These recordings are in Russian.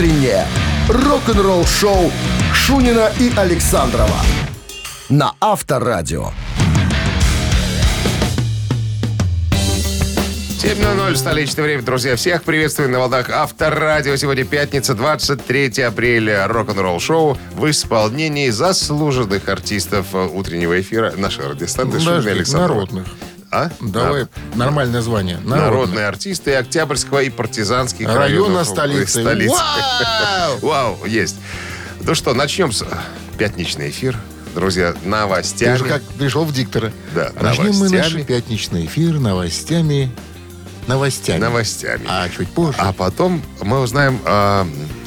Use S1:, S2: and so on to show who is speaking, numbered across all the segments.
S1: Утреннее рок-н-ролл-шоу Шунина и Александрова на Авторадио.
S2: 7.00 столичное время, друзья. Всех приветствую на волнах Авторадио. Сегодня пятница, 23 апреля. Рок-н-ролл шоу в исполнении заслуженных артистов утреннего эфира нашей радиостанции
S3: Ну, подожди,
S2: Александрова.
S3: народных.
S2: А?
S3: Давай, нормальное название.
S2: Народные.
S3: Народных.
S2: артисты Октябрьского и партизанских
S3: Района
S2: районов
S3: столицы.
S2: столицы.
S3: Вау!
S2: Вау, есть. Ну что, начнем с пятничный эфир. Друзья,
S3: Ты
S2: новостями.
S3: же как пришел в диктора.
S2: Да,
S3: Начнем мы наш
S2: новостями.
S3: пятничный эфир новостями. Новостями.
S2: Новостями.
S3: А чуть позже.
S2: А потом мы узнаем, а,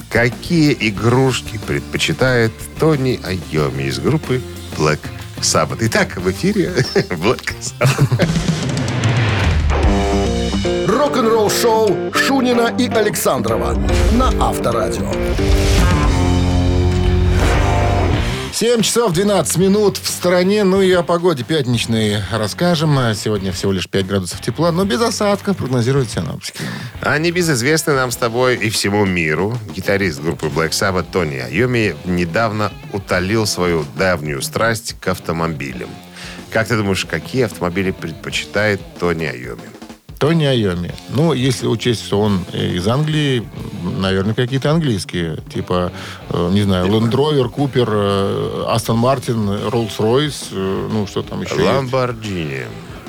S2: какие игрушки предпочитает Тони Айоми из группы Black Sabbath. Итак, в эфире Black Sabbath.
S1: Рок-н-ролл-шоу Шунина и Александрова на Авторадио.
S3: 7 часов 12 минут в стране. Ну и о погоде пятничной расскажем. А Сегодня всего лишь 5 градусов тепла, но без осадков прогнозируют синоптики.
S2: А небезызвестный нам с тобой и всему миру гитарист группы Black Sabbath Тони Айоми недавно утолил свою давнюю страсть к автомобилям. Как ты думаешь, какие автомобили предпочитает Тони Айоми?
S3: Тони Айоми. Ну, если учесть, что он из Англии, наверное, какие-то английские. Типа, э, не знаю, Land Rover, Cooper, э, Aston Martin, Rolls-Royce, э, ну, что там еще есть.
S2: Ламборджини.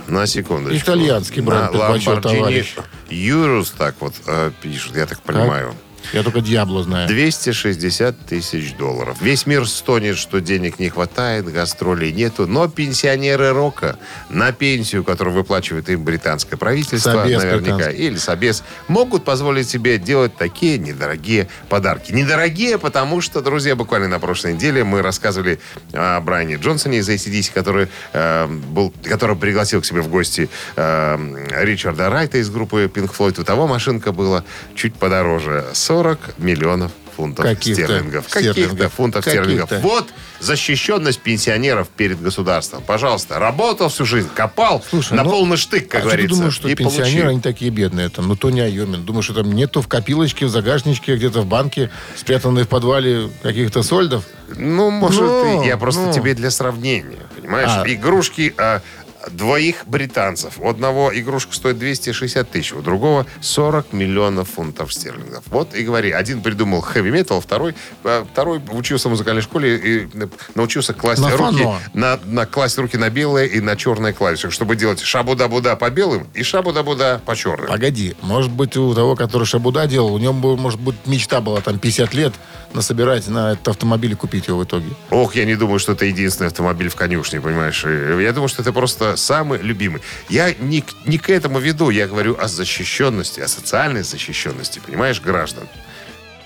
S2: На секундочку.
S3: Итальянский бренд
S2: На Lamborghini. Юрус так вот э, пишут, я так понимаю.
S3: Я только Диабло знаю.
S2: 260 тысяч долларов. Весь мир стонет, что денег не хватает, гастролей нету. Но пенсионеры рока на пенсию, которую выплачивает им британское правительство,
S3: Собес
S2: наверняка,
S3: британский.
S2: или Собес, могут позволить себе делать такие недорогие подарки. Недорогие, потому что, друзья, буквально на прошлой неделе мы рассказывали о Брайане Джонсоне из ACDC, который, э, был, который пригласил к себе в гости э, Ричарда Райта из группы Pink Floyd. У того машинка была чуть подороже. 40 миллионов фунтов
S3: Каких-то
S2: стерлингов. Каких-то фунтов
S3: Каких-то.
S2: стерлингов. Вот защищенность пенсионеров перед государством. Пожалуйста, работал всю жизнь, копал
S3: Слушай,
S2: на
S3: ну,
S2: полный штык, как
S3: а
S2: говорится.
S3: ты думаешь, что
S2: и
S3: пенсионеры,
S2: получил.
S3: они такие бедные? Там, ну, Тони Айомин. Думаешь, что там нету в копилочке, в загашничке, где-то в банке, спрятанные в подвале каких-то сольдов?
S2: Ну, может,
S3: Ну,
S2: и- я просто
S3: ну.
S2: тебе для сравнения, понимаешь?
S3: А.
S2: Игрушки а, двоих британцев. У одного игрушка стоит 260 тысяч, у другого 40 миллионов фунтов стерлингов. Вот и говори. Один придумал хэви-метал, второй, а, второй учился в музыкальной школе и э, научился класть
S3: На
S2: руки
S3: фано.
S2: на, на класть руки на белые и на черные клавиши, чтобы делать шабуда-буда по белым и шабуда-буда по черным.
S3: Погоди, может быть, у того, который Шабуда делал, у него, может быть, мечта была там 50 лет насобирать на этот автомобиль и купить его в итоге.
S2: Ох, я не думаю, что это единственный автомобиль в конюшне, понимаешь? Я думаю, что это просто самый любимый. Я не, к- не к этому веду, я говорю о защищенности, о социальной защищенности, понимаешь, граждан.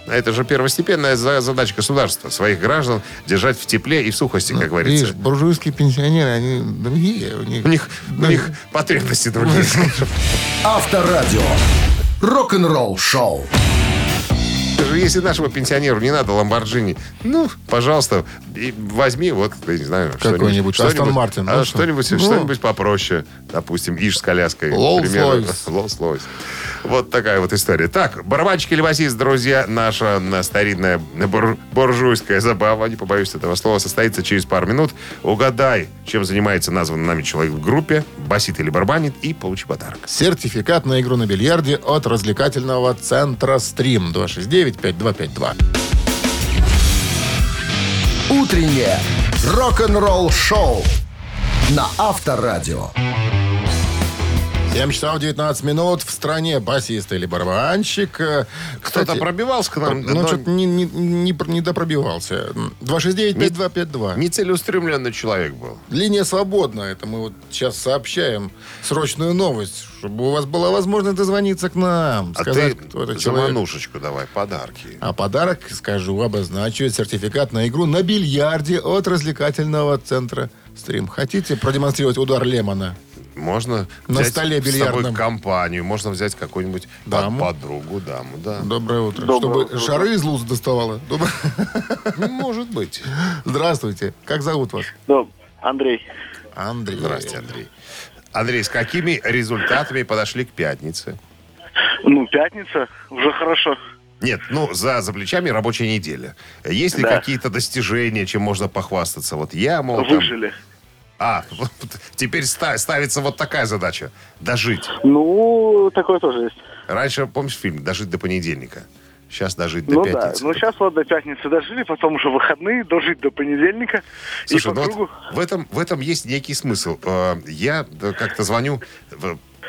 S2: Это же первостепенная за- задача государства, своих граждан держать в тепле и в сухости, как говорится.
S3: Видишь, буржуйские пенсионеры, они другие. У них,
S2: У них, у них потребности другие.
S1: Авторадио. Рок-н-ролл-шоу.
S2: Если нашему пенсионеру не надо Ламборджини, ну, пожалуйста, и возьми вот, я не знаю,
S3: Какой-нибудь
S2: что-нибудь.
S3: Астон Мартин,
S2: а,
S3: ну, что?
S2: что-нибудь,
S3: Ну.
S2: что-нибудь попроще. Допустим, Иж с коляской.
S3: Rolls
S2: к примеру.
S3: Royce.
S2: Вот такая вот история. Так, барабанщик или басист, друзья, наша старинная бур- буржуйская забава, не побоюсь этого слова, состоится через пару минут. Угадай, чем занимается названный нами человек в группе, басит или барабанит, и получи подарок.
S3: Сертификат на игру на бильярде от развлекательного центра «Стрим» 269-5252.
S1: Утреннее рок-н-ролл-шоу на Авторадио.
S3: 7 часов 19 минут в стране басист или барабанщик. Э,
S2: Кто-то пробивался к нам,
S3: Ну,
S2: но
S3: что-то не, не, не, не допробивался. 269-5252.
S2: нецелеустремленный человек был.
S3: Линия свободна. Это мы вот сейчас сообщаем срочную новость, чтобы у вас была возможность дозвониться к нам,
S2: А
S3: сказать,
S2: ты
S3: кто это
S2: за
S3: человек.
S2: манушечку давай, подарки.
S3: А подарок, скажу, обозначивает сертификат на игру на бильярде от развлекательного центра «Стрим». Хотите продемонстрировать удар Лемона?
S2: Можно
S3: На
S2: взять
S3: столе
S2: с собой
S3: бильярдном.
S2: компанию, можно взять какую-нибудь
S3: Даму.
S2: под- подругу, даму, да.
S3: Доброе утро.
S4: Доброе
S3: Чтобы
S4: утро.
S3: шары из луз доставала. Доброе-
S2: Ну, Может быть.
S3: Здравствуйте. Как зовут вас?
S4: Да, Андрей.
S3: Андрей.
S2: Здрасте, Андрей. Андрей, с какими результатами подошли к пятнице?
S4: Ну, пятница, уже хорошо.
S2: Нет, ну, за, за плечами рабочая неделя. Есть ли
S4: Да.
S2: какие-то достижения, чем можно похвастаться? Вот я, мол, там-
S4: Выжили.
S2: А, вот теперь ста- ставится вот такая задача. Дожить.
S4: Ну, такое тоже есть.
S2: Раньше, помнишь фильм «Дожить до понедельника»? Сейчас дожить до
S4: ну да.
S2: пятницы.
S4: Ну сейчас вот до пятницы дожили, потом уже выходные, дожить до понедельника.
S2: Слушай,
S4: и по
S2: ну
S4: кругу.
S2: вот в этом, в этом есть некий смысл. Э, Я да, как-то звоню...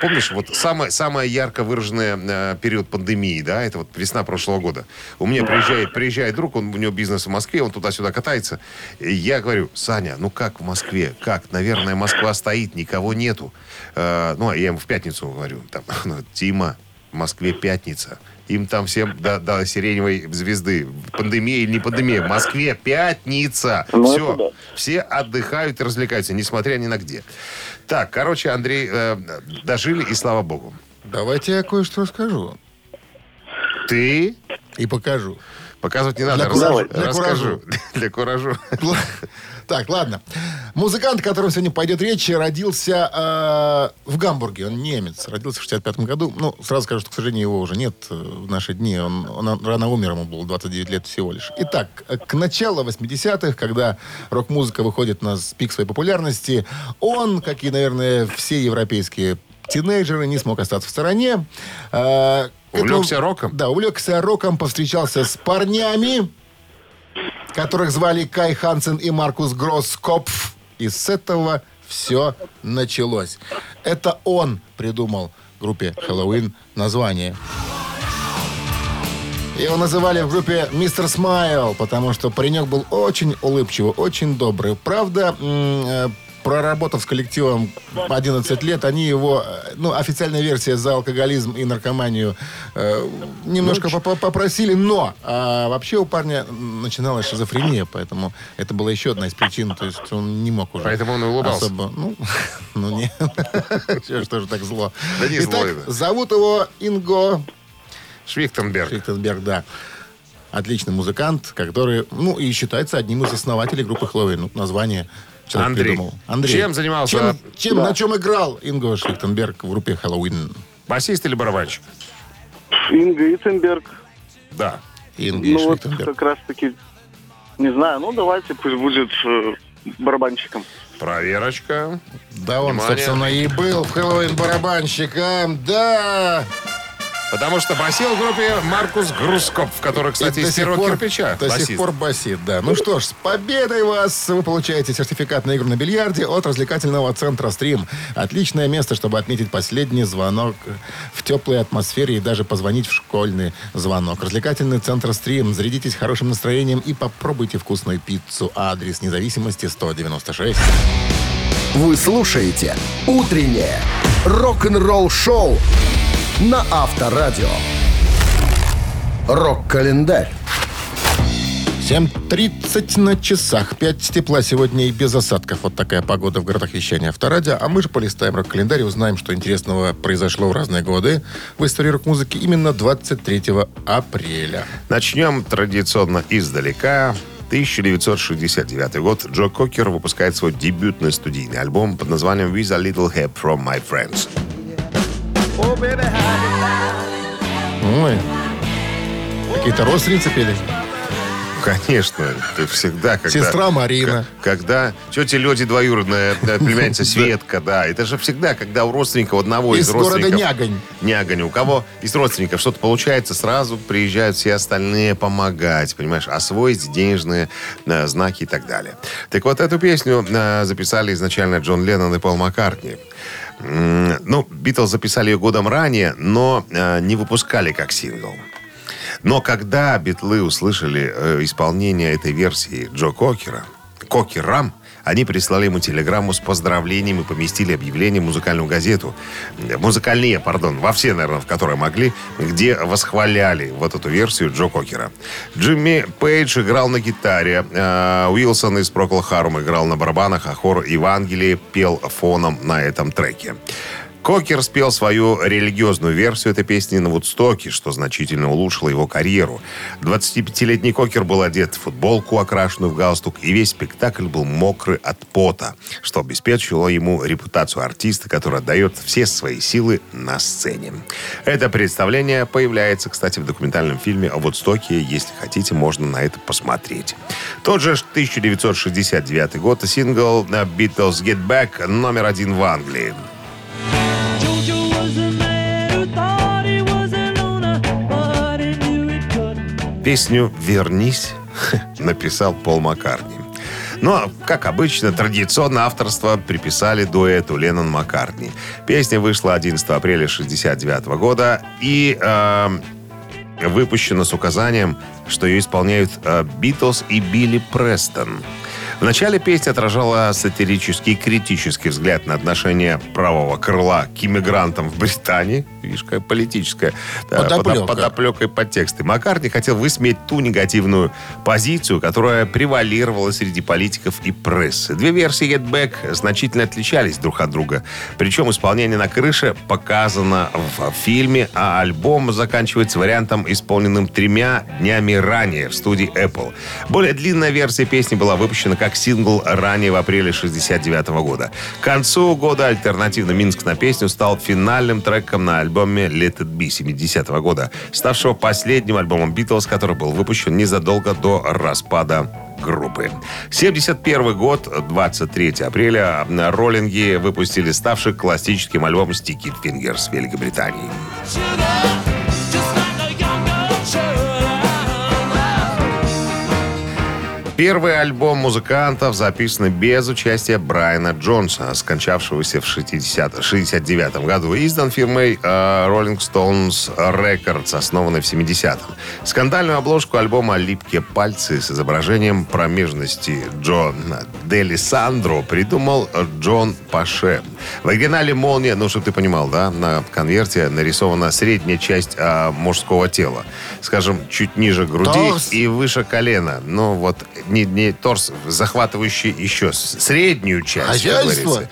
S2: Помнишь, вот самое, самое ярко выраженное э, период пандемии, да, это вот весна прошлого года. У меня приезжает, приезжает друг, он, у него бизнес в Москве, он туда-сюда катается. И я говорю, Саня, ну как в Москве? Как? Наверное, Москва стоит, никого нету. Э, ну, а я ему в пятницу говорю, там, ну, Тима, в Москве пятница. Им там всем до, до сиреневой звезды. Пандемия или не пандемия. В Москве пятница.
S4: Ну,
S2: Все.
S4: да.
S2: Все отдыхают и развлекаются, несмотря ни на где. Так, короче, Андрей, э, дожили, и слава богу.
S3: Давайте я кое-что расскажу.
S2: Ты
S3: И покажу.
S2: показывать не надо.
S3: Для
S2: рас-
S3: куража. Для
S2: расскажу. Для куражу.
S3: Так, ладно. Музыкант, о котором сегодня пойдет речь, родился э, в Гамбурге. Он немец. Родился в 65 году. Ну, сразу скажу, что, к сожалению, его уже нет э, в наши дни. Он, он рано умер, ему было 29 лет всего лишь. Итак, э, к началу 80-х, когда рок-музыка выходит на пик своей популярности, он, как и, наверное, все европейские тинейджеры, не смог остаться в стороне. Э, к этому-
S2: Увлекся роком?
S3: Да, увлекся роком, повстречался с парнями, которых звали Кай Хансен и Маркус Гроскопф. И с этого все началось. Это он придумал группе Хэллоуин название. Его называли в группе Мистер Смайл, потому что паренек был очень улыбчивый, очень добрый. Правда, э, проработав с коллективом 11 лет, они его, ну, официальная версия за алкоголизм и наркоманию э, немножко попросили, но а, вообще у парня начиналась шизофрения, поэтому это была еще одна из причин, то есть он не мог уже.
S2: Поэтому он улыбался.
S3: Особо, ну, ну не, Чё ж тоже так зло.
S2: Да не зло
S3: зовут его Инго
S2: Швихтенберг.
S3: Фихтенберг, да. Отличный музыкант, который, ну, и считается одним из основателей группы Хэллоуин. Ну, название человек
S2: Андрей.
S3: придумал. Андрей.
S2: Чем занимался?
S3: Чем, чем- на чем играл Инго Шихтенберг в группе Хэллоуин?
S2: Басист или барабанщик?
S4: Инга Итенберг.
S2: Да.
S3: Инго
S4: Ну вот
S3: Шихтенберг.
S4: как раз таки, не знаю, ну давайте пусть будет э, барабанщиком.
S2: Проверочка.
S3: Да, он,
S2: Внимание.
S3: собственно, и был в Хэллоуин барабанщиком. Да!
S2: Потому что басил в группе Маркус Грускоп, который, кстати,
S3: И
S2: из первого кирпича.
S3: До
S2: басист.
S3: сих пор басит, да. Ну что ж, с победой вас! Вы получаете сертификат на игру на бильярде от развлекательного центра «Стрим». Отличное место, чтобы отметить последний звонок в теплой атмосфере и даже позвонить в школьный звонок. Развлекательный центр «Стрим». Зарядитесь хорошим настроением и попробуйте вкусную пиццу. Адрес независимости 196.
S1: Вы слушаете «Утреннее рок-н-ролл-шоу» на Авторадио. Рок-календарь.
S3: 7.30 на часах. 5 тепла сегодня и без осадков. Вот такая погода в городах вещания Авторадио. А мы же полистаем рок-календарь и узнаем, что интересного произошло в разные годы в истории рок-музыки именно 23 апреля.
S2: Начнем традиционно издалека. 1969 год. Джо Кокер выпускает свой дебютный студийный альбом под названием «With a Little Help from My Friends».
S3: Ой. Какие-то родственницы пели?
S2: Конечно, ты всегда, когда...
S3: Сестра Марина.
S2: Когда тети Леди двоюродная э, племянница Светка, да. Это же всегда, когда у родственников одного из,
S3: Из города
S2: родственников...
S3: Нягань.
S2: Нягань. У кого из родственников что-то получается, сразу приезжают все остальные помогать, понимаешь, освоить денежные э, знаки и так далее. Так вот, эту песню э, записали изначально Джон Леннон и Пол Маккартни. Ну, Битлз записали ее годом ранее, но э, не выпускали как сингл. Но когда битлы услышали э, исполнение этой версии Джо Кокера, Кокерам, они прислали ему телеграмму с поздравлением и поместили объявление в музыкальную газету. Музыкальные, пардон, во все, наверное, в которые могли, где восхваляли вот эту версию Джо Кокера. Джимми Пейдж играл на гитаре, э, Уилсон из Прокл Харум играл на барабанах, а хор Евангелие пел фоном на этом треке. Кокер спел свою религиозную версию этой песни на Вудстоке, что значительно улучшило его карьеру. 25-летний Кокер был одет в футболку, окрашенную в галстук, и весь спектакль был мокрый от пота, что обеспечило ему репутацию артиста, который отдает все свои силы на сцене. Это представление появляется, кстати, в документальном фильме о Вудстоке. Если хотите, можно на это посмотреть. Тот же 1969 год сингл «Beatles Get Back» номер один в Англии. Песню «Вернись» написал Пол Маккартни. Ну, а, как обычно, традиционно авторство приписали дуэту Леннон Маккартни. Песня вышла 11 апреля 1969 года и э, выпущена с указанием, что ее исполняют э, Битлз и Билли Престон. В начале песня отражала сатирический и критический взгляд на отношение правого крыла к иммигрантам в Британии. Видишь, какая политическая
S3: Подоплека.
S2: подоп- подоплека и подтексты. Маккартни хотел высмеять ту негативную позицию, которая превалировала среди политиков и прессы. Две версии Get Back значительно отличались друг от друга. Причем исполнение на крыше показано в фильме, а альбом заканчивается вариантом, исполненным тремя днями ранее в студии Apple. Более длинная версия песни была выпущена как сингл ранее в апреле 69 года. К концу года альтернативный Минск на песню стал финальным треком на альбоме Let It Be 70 года, ставшего последним альбомом Битлз, который был выпущен незадолго до распада группы. 71 год, 23 апреля, роллинги выпустили ставший классическим альбом Sticky Fingers Великобритании. Первый альбом музыкантов записан без участия Брайана Джонса, скончавшегося в 60 69 году, и издан фирмой э, Rolling Stones Records, основанной в 70-м. Скандальную обложку альбома «Липкие пальцы» с изображением промежности Джона Дели Сандро придумал Джон Паше. В оригинале «Молния», ну, чтобы ты понимал, да, на конверте нарисована средняя часть э, мужского тела. Скажем, чуть ниже груди
S3: Торс.
S2: и выше колена. Ну, вот не, не торс, захватывающий еще среднюю часть.
S3: Хозяйство?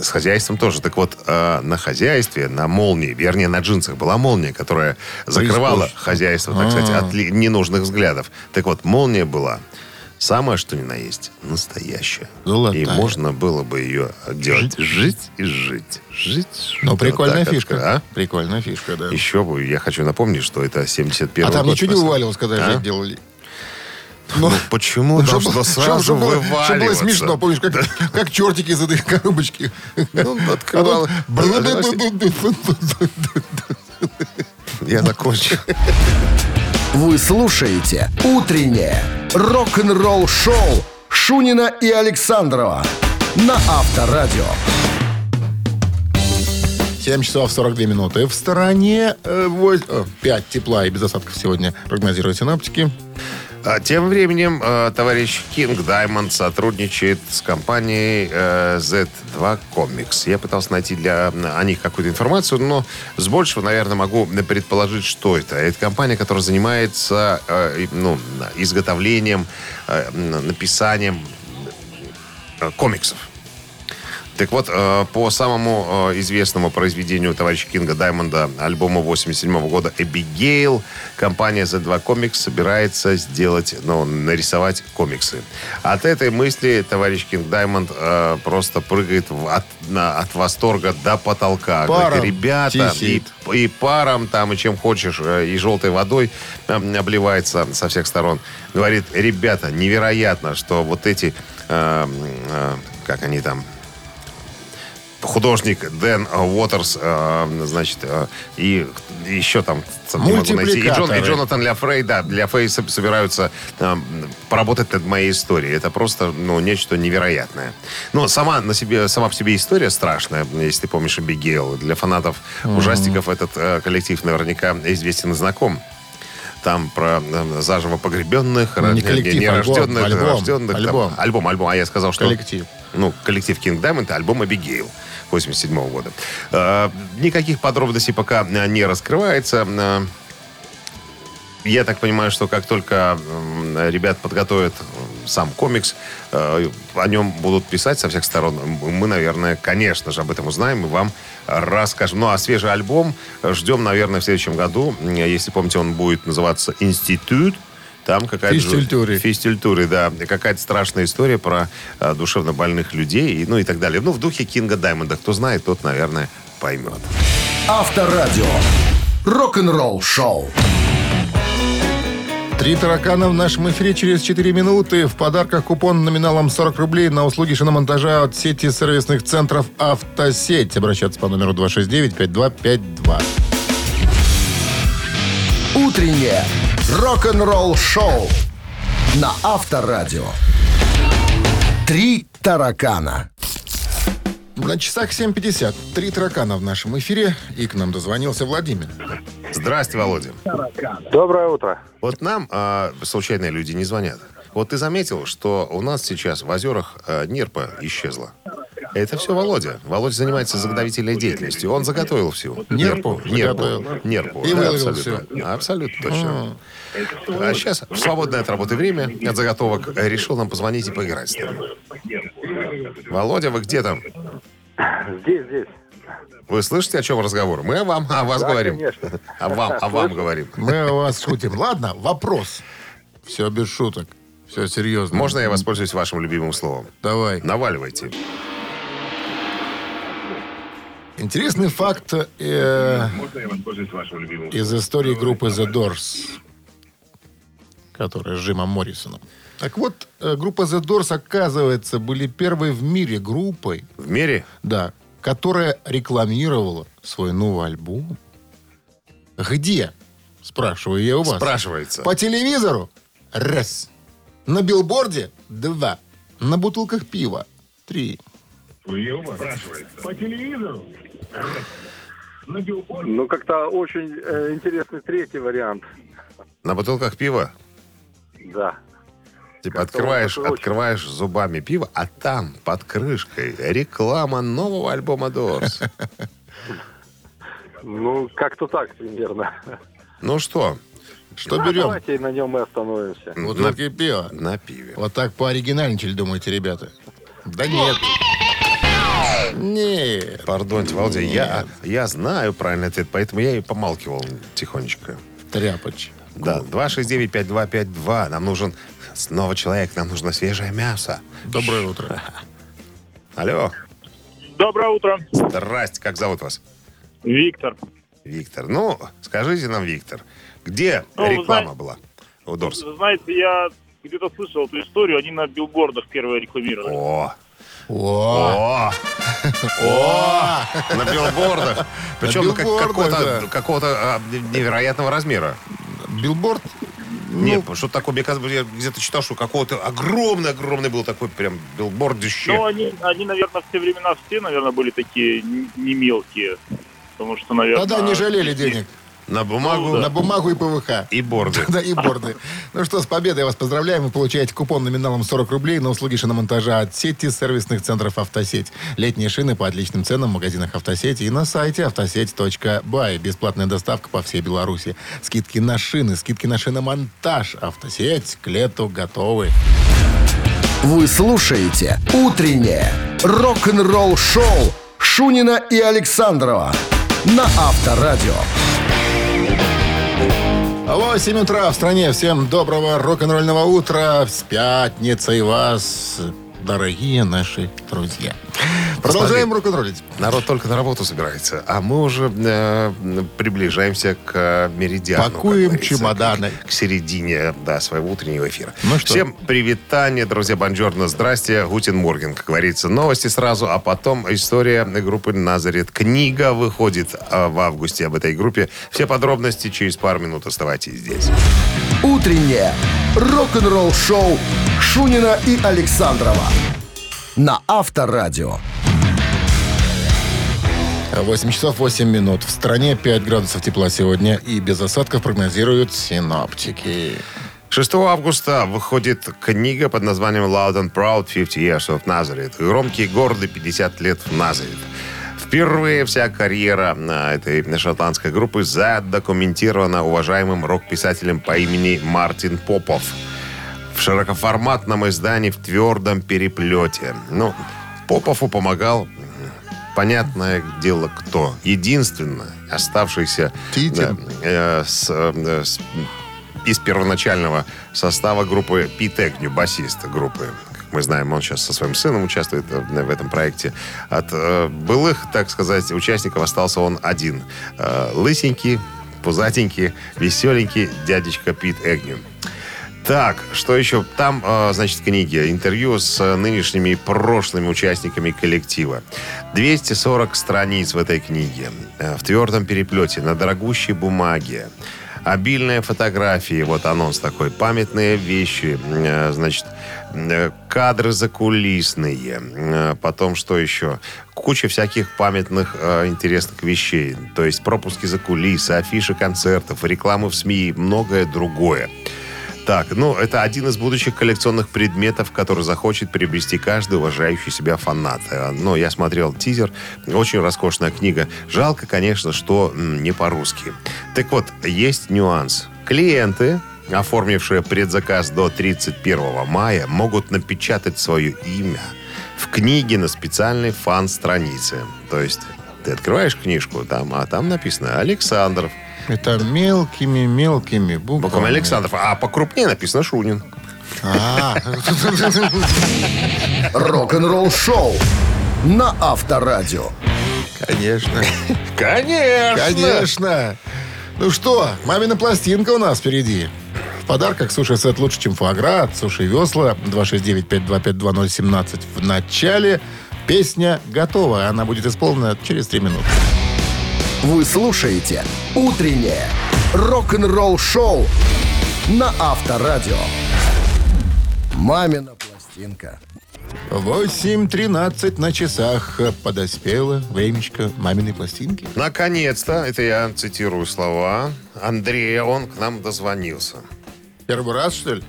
S2: С хозяйством тоже. Так вот, э, на хозяйстве, на молнии, вернее, на джинсах была молния, которая закрывала
S3: Преисподняя.
S2: хозяйство, так сказать, от ли- ненужных взглядов. Так вот, молния была самое, что ни на есть, настоящая.
S3: Золотая.
S2: И можно было бы ее делать. Жить, и жить. Жить.
S3: Ну,
S2: Вот
S3: прикольная
S2: так,
S3: фишка.
S2: а?
S3: Прикольная фишка, да.
S2: Еще бы, я хочу напомнить, что это 71
S3: А там
S2: год.
S3: ничего не вываливалось, когда
S2: А?
S3: жить делали?
S2: Ну, почему должно
S3: Чтобы-
S2: сразу
S3: чтобы было-
S2: вываливаться?
S3: чтобы было смешно, помнишь, как, как чертики из этой коробочки.
S2: Ну,
S3: А
S2: открывал. Я закончу.
S1: Вы слушаете «Утреннее рок-н-ролл-шоу» Шунина и Александрова на Авторадио.
S3: 7 часов 42 минуты. В стороне 5 тепла и без осадков сегодня прогнозируют синаптики.
S2: А Тем временем э, товарищ Кинг Даймонд сотрудничает с компанией э, Z2 Comics. Я пытался найти для о них какую-то информацию, но с большего, наверное, могу предположить, что это. Это компания, которая занимается э, ну, изготовлением, э, написанием э, комиксов. Так вот, э, по самому э, известному произведению товарища Кинга Даймонда, альбому 87 года «Эбигейл», компания Z2 Comics собирается сделать, ну, нарисовать комиксы. От этой мысли товарищ Кинг Даймонд э, просто прыгает от, от восторга до потолка.
S3: Паром
S2: Говорит, ребята, и,
S3: тисит.
S2: и паром там, и чем хочешь, и желтой водой э, обливается со всех сторон. Говорит, ребята, невероятно, что вот эти, э, э, как они там, художник Дэн Уотерс, э, значит, э, и еще там там не могу найти. И, Джон, и. Джонатан Ляфрей, да, Ляфрей со- собираются э, поработать над моей историей. Это просто, ну, нечто невероятное. Ну, сама, на себе, сама по себе история страшная, если ты помнишь Эбигейл. Для фанатов ужастиков этот э, коллектив наверняка известен и знаком. Там про заживо погребенных,
S3: Ну, не
S2: ра-
S3: коллектив,
S2: нерожденных,
S3: альбом,
S2: рожденных. там.
S3: альбом.
S2: альбом, альбом. А я сказал, что...
S3: Коллектив.
S2: Ну, коллектив King Diamond, альбом Abigail 87 года. Э, никаких подробностей пока э, не раскрывается. Э, я так понимаю, что как только ребят подготовят сам комикс. О нем будут писать со всех сторон. Мы, наверное, конечно же, об этом узнаем и вам расскажем. Ну, а свежий альбом ждем, наверное, в следующем году. Если помните, он будет называться «Институт». Там какая-то...
S3: Фистультуре.
S2: Фистультуре, да. Какая-то страшная история про э, душевно больных людей, и, ну и так далее. Ну, в духе Кинга Даймонда. Кто знает, тот, наверное, поймет.
S1: Авторадио. Рок-н-ролл шоу.
S3: Три таракана в нашем эфире через 4 минуты. В подарках купон номиналом 40 рублей на услуги шиномонтажа от сети сервисных центров «Автосеть». Обращаться по номеру 269-5252.
S1: Утреннее рок-н-ролл шоу на Авторадио. Три таракана.
S3: На часах 7.50. Три таракана в нашем эфире. И к нам дозвонился Владимир.
S2: Здрасте, Володя.
S4: Доброе утро.
S2: Вот нам а, случайные люди не звонят. Вот ты заметил, что у нас сейчас в озерах а, нерпа исчезла? Это все Володя. Володя занимается заготовительной деятельностью. Он заготовил всю.
S3: Нерпу
S2: Нерпу. Нерпу.
S3: И
S2: да,
S3: выловил
S2: абсолютно. Абсолютно точно. А сейчас в свободное от работы время, от заготовок, э, решил нам позвонить и поиграть с нами. Володя, вы где там?
S4: Здесь, здесь.
S2: Вы слышите, о чем разговор? Мы о вам, о вас
S4: Да,
S2: говорим.
S4: конечно.
S2: О вам, о вам говорим.
S3: Мы о вас шутим. Ладно, вопрос. Все без шуток. Все серьезно.
S2: Можно я воспользуюсь вашим любимым словом?
S3: Давай.
S2: Наваливайте.
S3: Интересный факт э, из истории группы The Doors, которая с Джимом Моррисоном. Так вот, э, группа The Doors, оказывается, были первой в мире группой,
S2: В мире
S3: да, которая рекламировала свой новый альбом. Где? Спрашиваю я у вас.
S2: спрашивается.
S3: По телевизору? Раз. На билборде? Два. На бутылках пива? Три.
S4: Ну, как-то очень э, интересный третий вариант.
S2: На бутылках пива?
S4: Да.
S2: Типа открываешь, открываешь зубами пиво, а там под крышкой реклама нового альбома Doors.
S4: Ну, как-то так примерно.
S2: Ну что,
S3: Что
S4: Да,
S3: берем?
S4: Давайте на нем и остановимся.
S3: Бутылки пива.
S2: на пиве.
S3: Вот так пооригинальничали, думаете, ребята? Да нет. Нет.
S2: Пардоньте, Володя, я, я знаю правильный ответ, поэтому я и помалкивал тихонечко.
S3: Тряпоч.
S2: Да, 269-5252. Нам нужен снова человек, нам нужно свежее мясо.
S3: Доброе утро.
S2: Алло,
S5: Доброе утро,
S2: здрасте, как зовут вас?
S5: Виктор.
S2: Виктор. Ну, скажите нам, Виктор, где
S5: Ну,
S2: реклама
S5: знаете-
S2: была у Дорс?
S5: Вы знаете, я где-то слышал эту историю, они на билбордах первые рекламировали.
S2: О,
S3: О,
S2: О! О! На билбордах. Причем ну, какого-то
S3: да.
S2: какого-то а, невероятного размера.
S3: билборд.
S2: Нет, что такое, мне кажется, я где-то читал, что какого-то огромный-огромный был такой прям билбордище.
S5: Ну, они, они, наверное, в те времена все, наверное, были такие не мелкие. Потому что, наверное...
S3: Тогда не жалели денег.
S2: На бумагу
S3: На бумагу и ПВХ.
S2: и борды.
S3: Да, и борды. Ну что, с победой вас поздравляем. Вы получаете купон номиналом 40 рублей на услуги шиномонтажа от сети сервисных центров «Автосеть». Летние шины по отличным ценам в магазинах «Автосети» и на сайте автосеть.бай. Бесплатная доставка по всей Беларуси. Скидки на шины, скидки на шиномонтаж. «Автосеть» к лету готовы.
S1: Вы слушаете «Утреннее рок-н-ролл-шоу» Шунина и Александрова на Авторадио.
S3: 8 утра в стране. Всем доброго рок-н-ролльного утра. С пятницей вас, дорогие наши друзья. Продолжаем рок-н-роллить.
S2: Народ только на работу собирается, а мы уже э, приближаемся к меридиану.
S3: Пакуем чемоданы.
S2: К, к середине да, своего утреннего эфира.
S3: Ну что?
S2: Всем привитание, друзья, бонжорно, здрасте, Гутин Морген, как говорится. Новости сразу, а потом история группы Назарет. Книга выходит э, в августе об этой группе. Все подробности через пару минут оставайтесь здесь.
S1: Утреннее рок-н-ролл-шоу Шунина и Александрова на Авторадио.
S3: 8 часов 8 минут. В стране 5 градусов тепла сегодня и без осадков прогнозируют синоптики.
S2: 6 августа выходит книга под названием Loud and Proud 50 Years of Nazareth. Громкий и гордый 50 лет в Назарет. Впервые вся карьера а, этой шотландской группы задокументирована уважаемым рок-писателем по имени Мартин Попов. В широкоформатном издании в твердом переплете. Ну, Попову помогал, понятное дело, кто. Единственное, оставшийся да, э, с, э, с- из первоначального состава группы Пит Эгню, басист группы. Как мы знаем, он сейчас со своим сыном участвует э, в этом проекте. От э, былых, так сказать, участников остался он один. Э, лысенький, пузатенький, веселенький дядечка Пит Эгню. Так, что еще? Там, э, значит, книги, интервью с э, нынешними и прошлыми участниками коллектива. 240 страниц в этой книге. э, В твердом переплете, на дорогущей бумаге. Обильные фотографии, вот анонс такой, памятные вещи, э, значит, кадры закулисные, потом что еще? Куча всяких памятных интересных вещей, то есть пропуски за кулисы, афиши концертов, рекламы в СМИ и многое другое. Так, ну, это один из будущих коллекционных предметов, который захочет приобрести каждый уважающий себя фанат. Э, Ну, я смотрел тизер. Очень роскошная книга. Жалко, конечно, что не по-русски. Так вот, есть нюанс. Клиенты, оформившие предзаказ до 31 мая, могут напечатать свое имя в книге на специальной фан-странице. То есть ты открываешь книжку, там, а там написано «Александров».
S3: Это мелкими-мелкими буквами.
S2: Буквами Александров. А покрупнее написано «Шунин».
S3: А,
S1: Рок-н-ролл шоу на Авторадио.
S3: конечно.
S2: Конечно!
S3: Конечно. Ну что, мамина пластинка у нас впереди. В подарках суши-сет лучше, чем фуагра от Суши Весла. 269-525-2017 в начале. Песня готова. Она будет исполнена через 3 минуты.
S1: Вы слушаете «Утреннее рок-н-ролл шоу» на Авторадио. «Мамина пластинка».
S3: 8.13 на часах подоспело времечко маминой пластинки.
S2: Наконец-то, это я цитирую слова Андрея, он к нам дозвонился.
S3: Первый раз, что ли?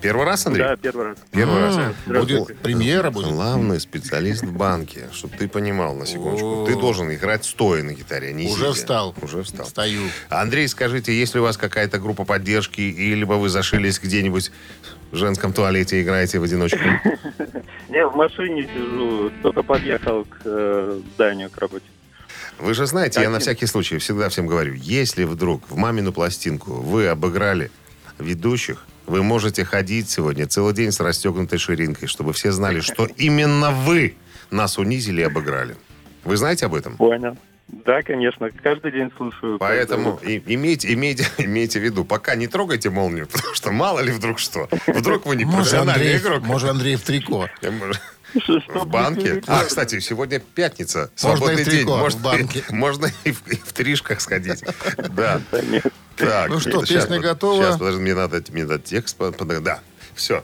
S2: Первый раз, Андрей?
S5: Да, первый раз.
S2: Первый раз.
S3: М, Будет премьера будет.
S2: Главный специалист в банке, чтобы ты понимал на секундочку. Ты должен играть стоя на гитаре, а не
S3: Уже
S2: сидя.
S3: встал.
S2: Уже встал.
S3: Стою.
S2: Андрей, скажите, есть ли у вас какая-то группа поддержки, и либо вы зашились где-нибудь в женском туалете и играете в одиночку?
S5: Я в машине сижу, только подъехал к э, зданию, к работе.
S2: Вы же знаете, я на всякий случай всегда всем говорю, если вдруг в мамину пластинку вы обыграли ведущих, вы можете ходить сегодня целый день с расстегнутой ширинкой, чтобы все знали, что именно вы нас унизили и обыграли. Вы знаете об этом?
S5: Понял. Да, конечно, каждый день слушаю.
S2: Поэтому и- имейте, имейте, имейте в виду, пока не трогайте молнию, потому что мало ли вдруг что. Вдруг вы не профессиональный игрок.
S3: может, Андрей в трико.
S2: В банке? А, кстати, сегодня пятница.
S3: Можно
S2: Свободный
S3: и в
S2: день. Можно,
S3: в банке.
S2: И, можно и в, и в тришках сходить. Да. Так,
S3: Ну что, песня готова?
S2: Сейчас, подожди, мне надо, мне надо текст. Да. Все.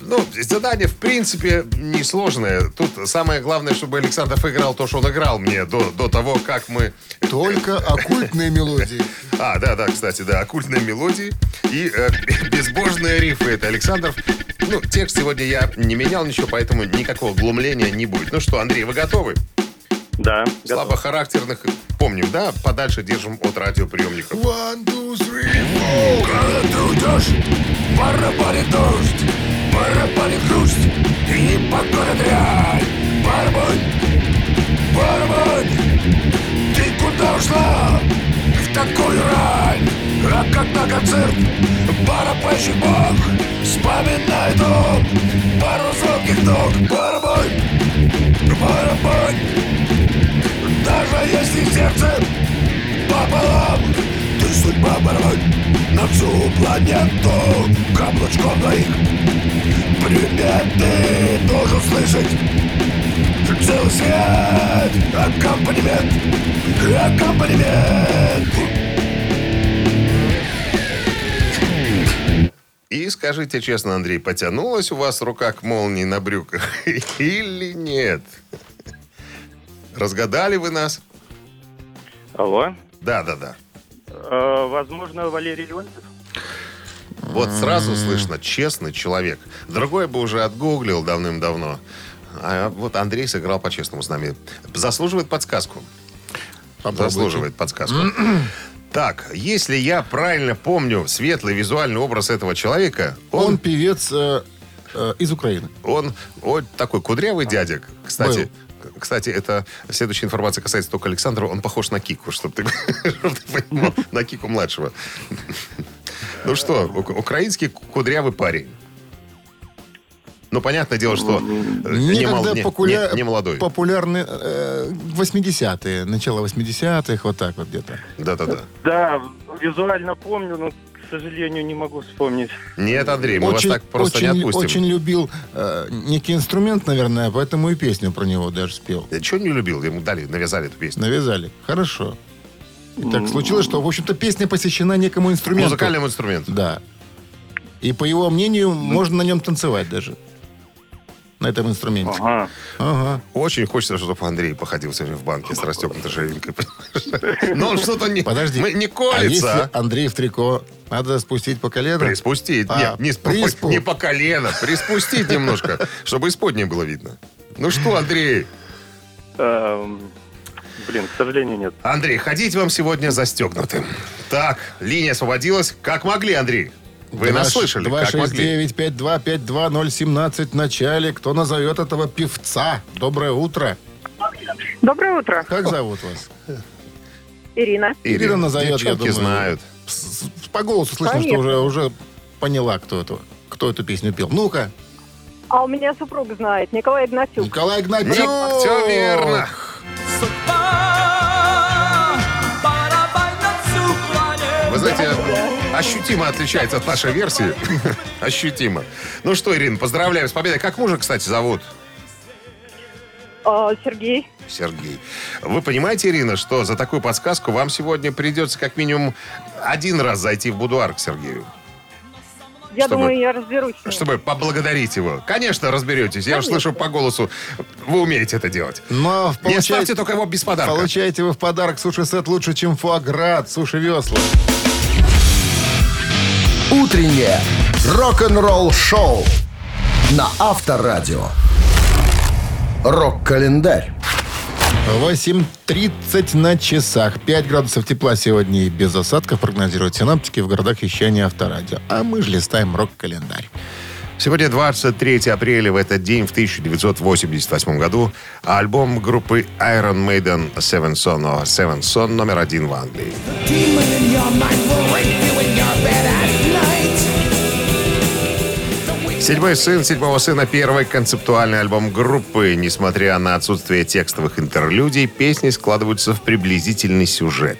S2: Ну, задание, в принципе, несложное. Тут самое главное, чтобы Александров играл то, что он играл мне до, до того, как мы...
S3: Только оккультные мелодии.
S2: А, да, да, кстати, да, оккультные мелодии и э, безбожные рифы. Это Александров. Ну, текст сегодня я не менял ничего, поэтому никакого глумления не будет. Ну что, Андрей, вы готовы?
S5: Да.
S2: Слабохарактерных помним, да? Подальше держим от радиоприемников.
S3: One, two, three, four.
S6: Когда ты уйдешь, барабанит дождь, барабанит грусть и непокора дрянь. Барабань, барабань, ты куда ушла в такую рань? А когда концерт барабанщик бог вспоминает он пару звонких ног. Барабань, барабань, даже если сердце пополам Ты судьба барабань на всю планету. Каблучком двоих Привет, ты должен слышать Целый свет. Аккомпанемент Аккомпанемент
S2: И скажите честно, Андрей, потянулась у вас рука к молнии на брюках или нет? Разгадали вы нас?
S5: Алло.
S2: Да, да, да.
S5: Э, возможно, Валерий Леонтьев?
S2: Вот сразу слышно, честный человек. Другой бы уже отгуглил давным-давно. А вот Андрей сыграл по-честному с нами. Заслуживает подсказку.
S3: Попробуйте.
S2: Заслуживает подсказку. Так, если я правильно помню светлый визуальный образ этого человека,
S3: Он
S2: он,
S3: певец э, э, из Украины.
S2: он, вот такой кудрявый дядя. Кстати, кстати, это следующая информация касается только Александра. Он похож на Кику, чтобы ты, чтоб ты понимал, на Кику младшего. Ну что, украинский кудрявый парень. Ну, понятное дело, что не,
S3: Некогда
S2: мол- не-
S3: популя-
S2: не- не молодой.
S3: популярны э, 80-е, начало 80-х, вот так вот где-то.
S2: Да-да-да.
S4: Да, визуально помню, но, к сожалению, не могу вспомнить.
S2: Нет, Андрей, мы вас так просто
S3: очень,
S2: не отпустим.
S3: очень любил э, некий инструмент, наверное, поэтому и песню про него даже спел.
S2: Я чего не любил? Ему дали, навязали эту песню.
S3: Навязали. Хорошо. И так случилось, что, в общем-то, песня посвящена некому инструменту.
S2: Музыкальному инструменту.
S3: Да. И по его мнению, можно на нем танцевать даже. На этом инструменте.
S4: Ага.
S3: Ага.
S2: Очень хочется, чтобы Андрей походил сегодня в банке с расстегнутой ширинкой. Но он что-то не,
S3: Подожди.
S2: не
S3: А если
S2: колется.
S3: Андрей в трико, надо спустить по колено?
S2: Приспустить.
S3: А,
S2: Нет, не, спу-
S3: приспу.
S2: не по колено. Приспустить немножко, чтобы исподнее было видно. Ну что, Андрей?
S4: Эм, блин, к сожалению, нет.
S2: Андрей, ходить вам сегодня застегнутым. Так, линия освободилась. Как могли, Андрей? Вы нас слышали? Как могли?
S3: 269-5252017 в начале. Кто назовет этого певца? Доброе утро.
S7: Доброе утро,
S3: Как зовут вас?
S7: Ирина.
S3: Ирина назовет, я
S2: девчонки
S3: думаю.
S2: знают.
S3: По голосу слышно, что
S7: Конечно.
S3: уже, уже поняла, кто, это, кто эту песню пел. Ну-ка,
S7: А у меня супруг знает, Николай Игнатюк.
S3: Николай Игнатьев.
S2: Все верно. Вы знаете, ощутимо отличается от нашей версии. Ощутимо. Ну что, Ирина, поздравляем с победой. Как мужа, кстати, зовут?
S7: А, Сергей.
S2: Сергей. Вы понимаете, Ирина, что за такую подсказку вам сегодня придется как минимум один раз зайти в будуар к Сергею,
S7: Я
S2: Чтобы-
S7: думаю, я разберусь
S2: чтобы поблагодарить его. Конечно, разберетесь. Я уже слышу по голосу, вы умеете это делать.
S3: Но
S2: Не оставьте только его без подарка.
S3: получаете вы в подарок суши-сет лучше, чем фуаград, суши-весла.
S1: Утреннее рок-н-ролл-шоу на Авторадио. Рок-календарь.
S3: 8.30 на часах. 5 градусов тепла сегодня и без осадков прогнозируют синаптики в городах вещания авторадио. А мы же листаем рок-календарь.
S2: Сегодня 23 апреля, в этот день, в 1988 году, альбом группы Iron Maiden Seven Son, Seven Son номер один в Англии. Седьмой сын седьмого сына первый концептуальный альбом группы. Несмотря на отсутствие текстовых интерлюдий, песни складываются в приблизительный сюжет.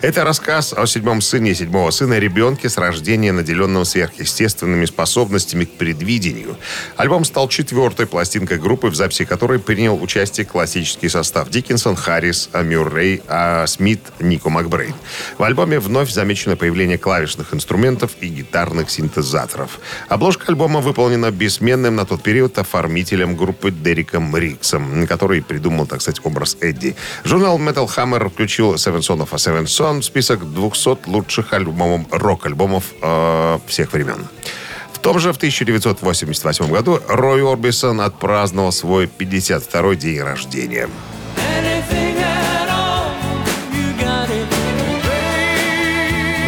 S2: Это рассказ о седьмом сыне седьмого сына, ребенке с рождения, наделенном сверхъестественными способностями к предвидению. Альбом стал четвертой пластинкой группы, в записи которой принял участие классический состав Диккенсон, Харрис, Мюррей, а Смит, Нико Макбрейн. В альбоме вновь замечено появление клавишных инструментов и гитарных синтезаторов. Обложка альбома выполнена бессменным на тот период оформителем группы Дериком Риксом, который придумал, так сказать, образ Эдди. Журнал Metal Hammer включил Seven Son of a Seven Son в список 200 лучших альбомов, рок-альбомов э, всех времен. В том же в 1988 году Рой Орбисон отпраздновал свой 52-й день рождения.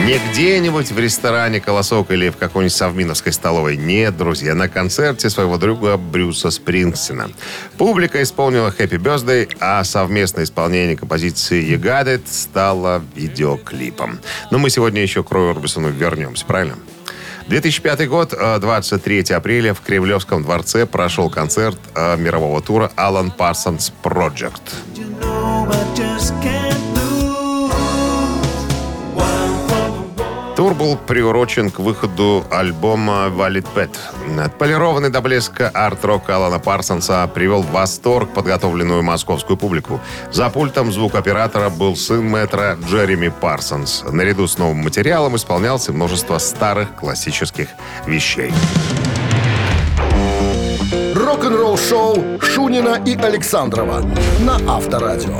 S2: Не где-нибудь в ресторане «Колосок» или в какой-нибудь совминовской столовой. Нет, друзья, на концерте своего друга Брюса Спрингстина. Публика исполнила «Happy Birthday», а совместное исполнение композиции «You It» стало видеоклипом. Но мы сегодня еще к Рою Орбисону вернемся, правильно? 2005 год, э, 23 апреля в Кремлевском дворце прошел концерт э, мирового тура «Alan Parsons Project». Тур был приурочен к выходу альбома «Valid Path». Отполированный до блеска арт-рок Алана Парсонса привел в восторг подготовленную московскую публику. За пультом звукооператора был сын мэтра Джереми Парсонс. Наряду с новым материалом исполнялся множество старых классических вещей.
S1: Рок-н-ролл-шоу Шунина и Александрова на Авторадио.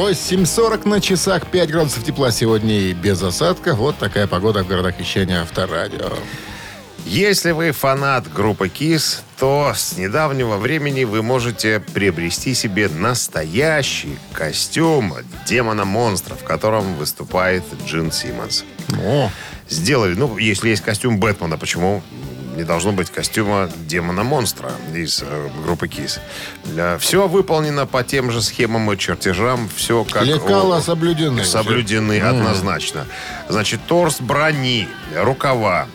S3: 8.40 на часах, 5 градусов тепла сегодня и без осадков. Вот такая погода в городах вещания авторадио.
S2: Если вы фанат группы KISS, то с недавнего времени вы можете приобрести себе настоящий костюм демона-монстра, в котором выступает Джин Симмонс.
S3: О,
S2: Сделали, ну, если есть костюм Бэтмена, почему не должно быть костюма демона-монстра из э, группы Kiss? все выполнено по тем же схемам и чертежам, все как...
S3: лекала
S2: у-
S3: соблюдены.
S2: Соблюдены однозначно. Значит, торс брони, рукава.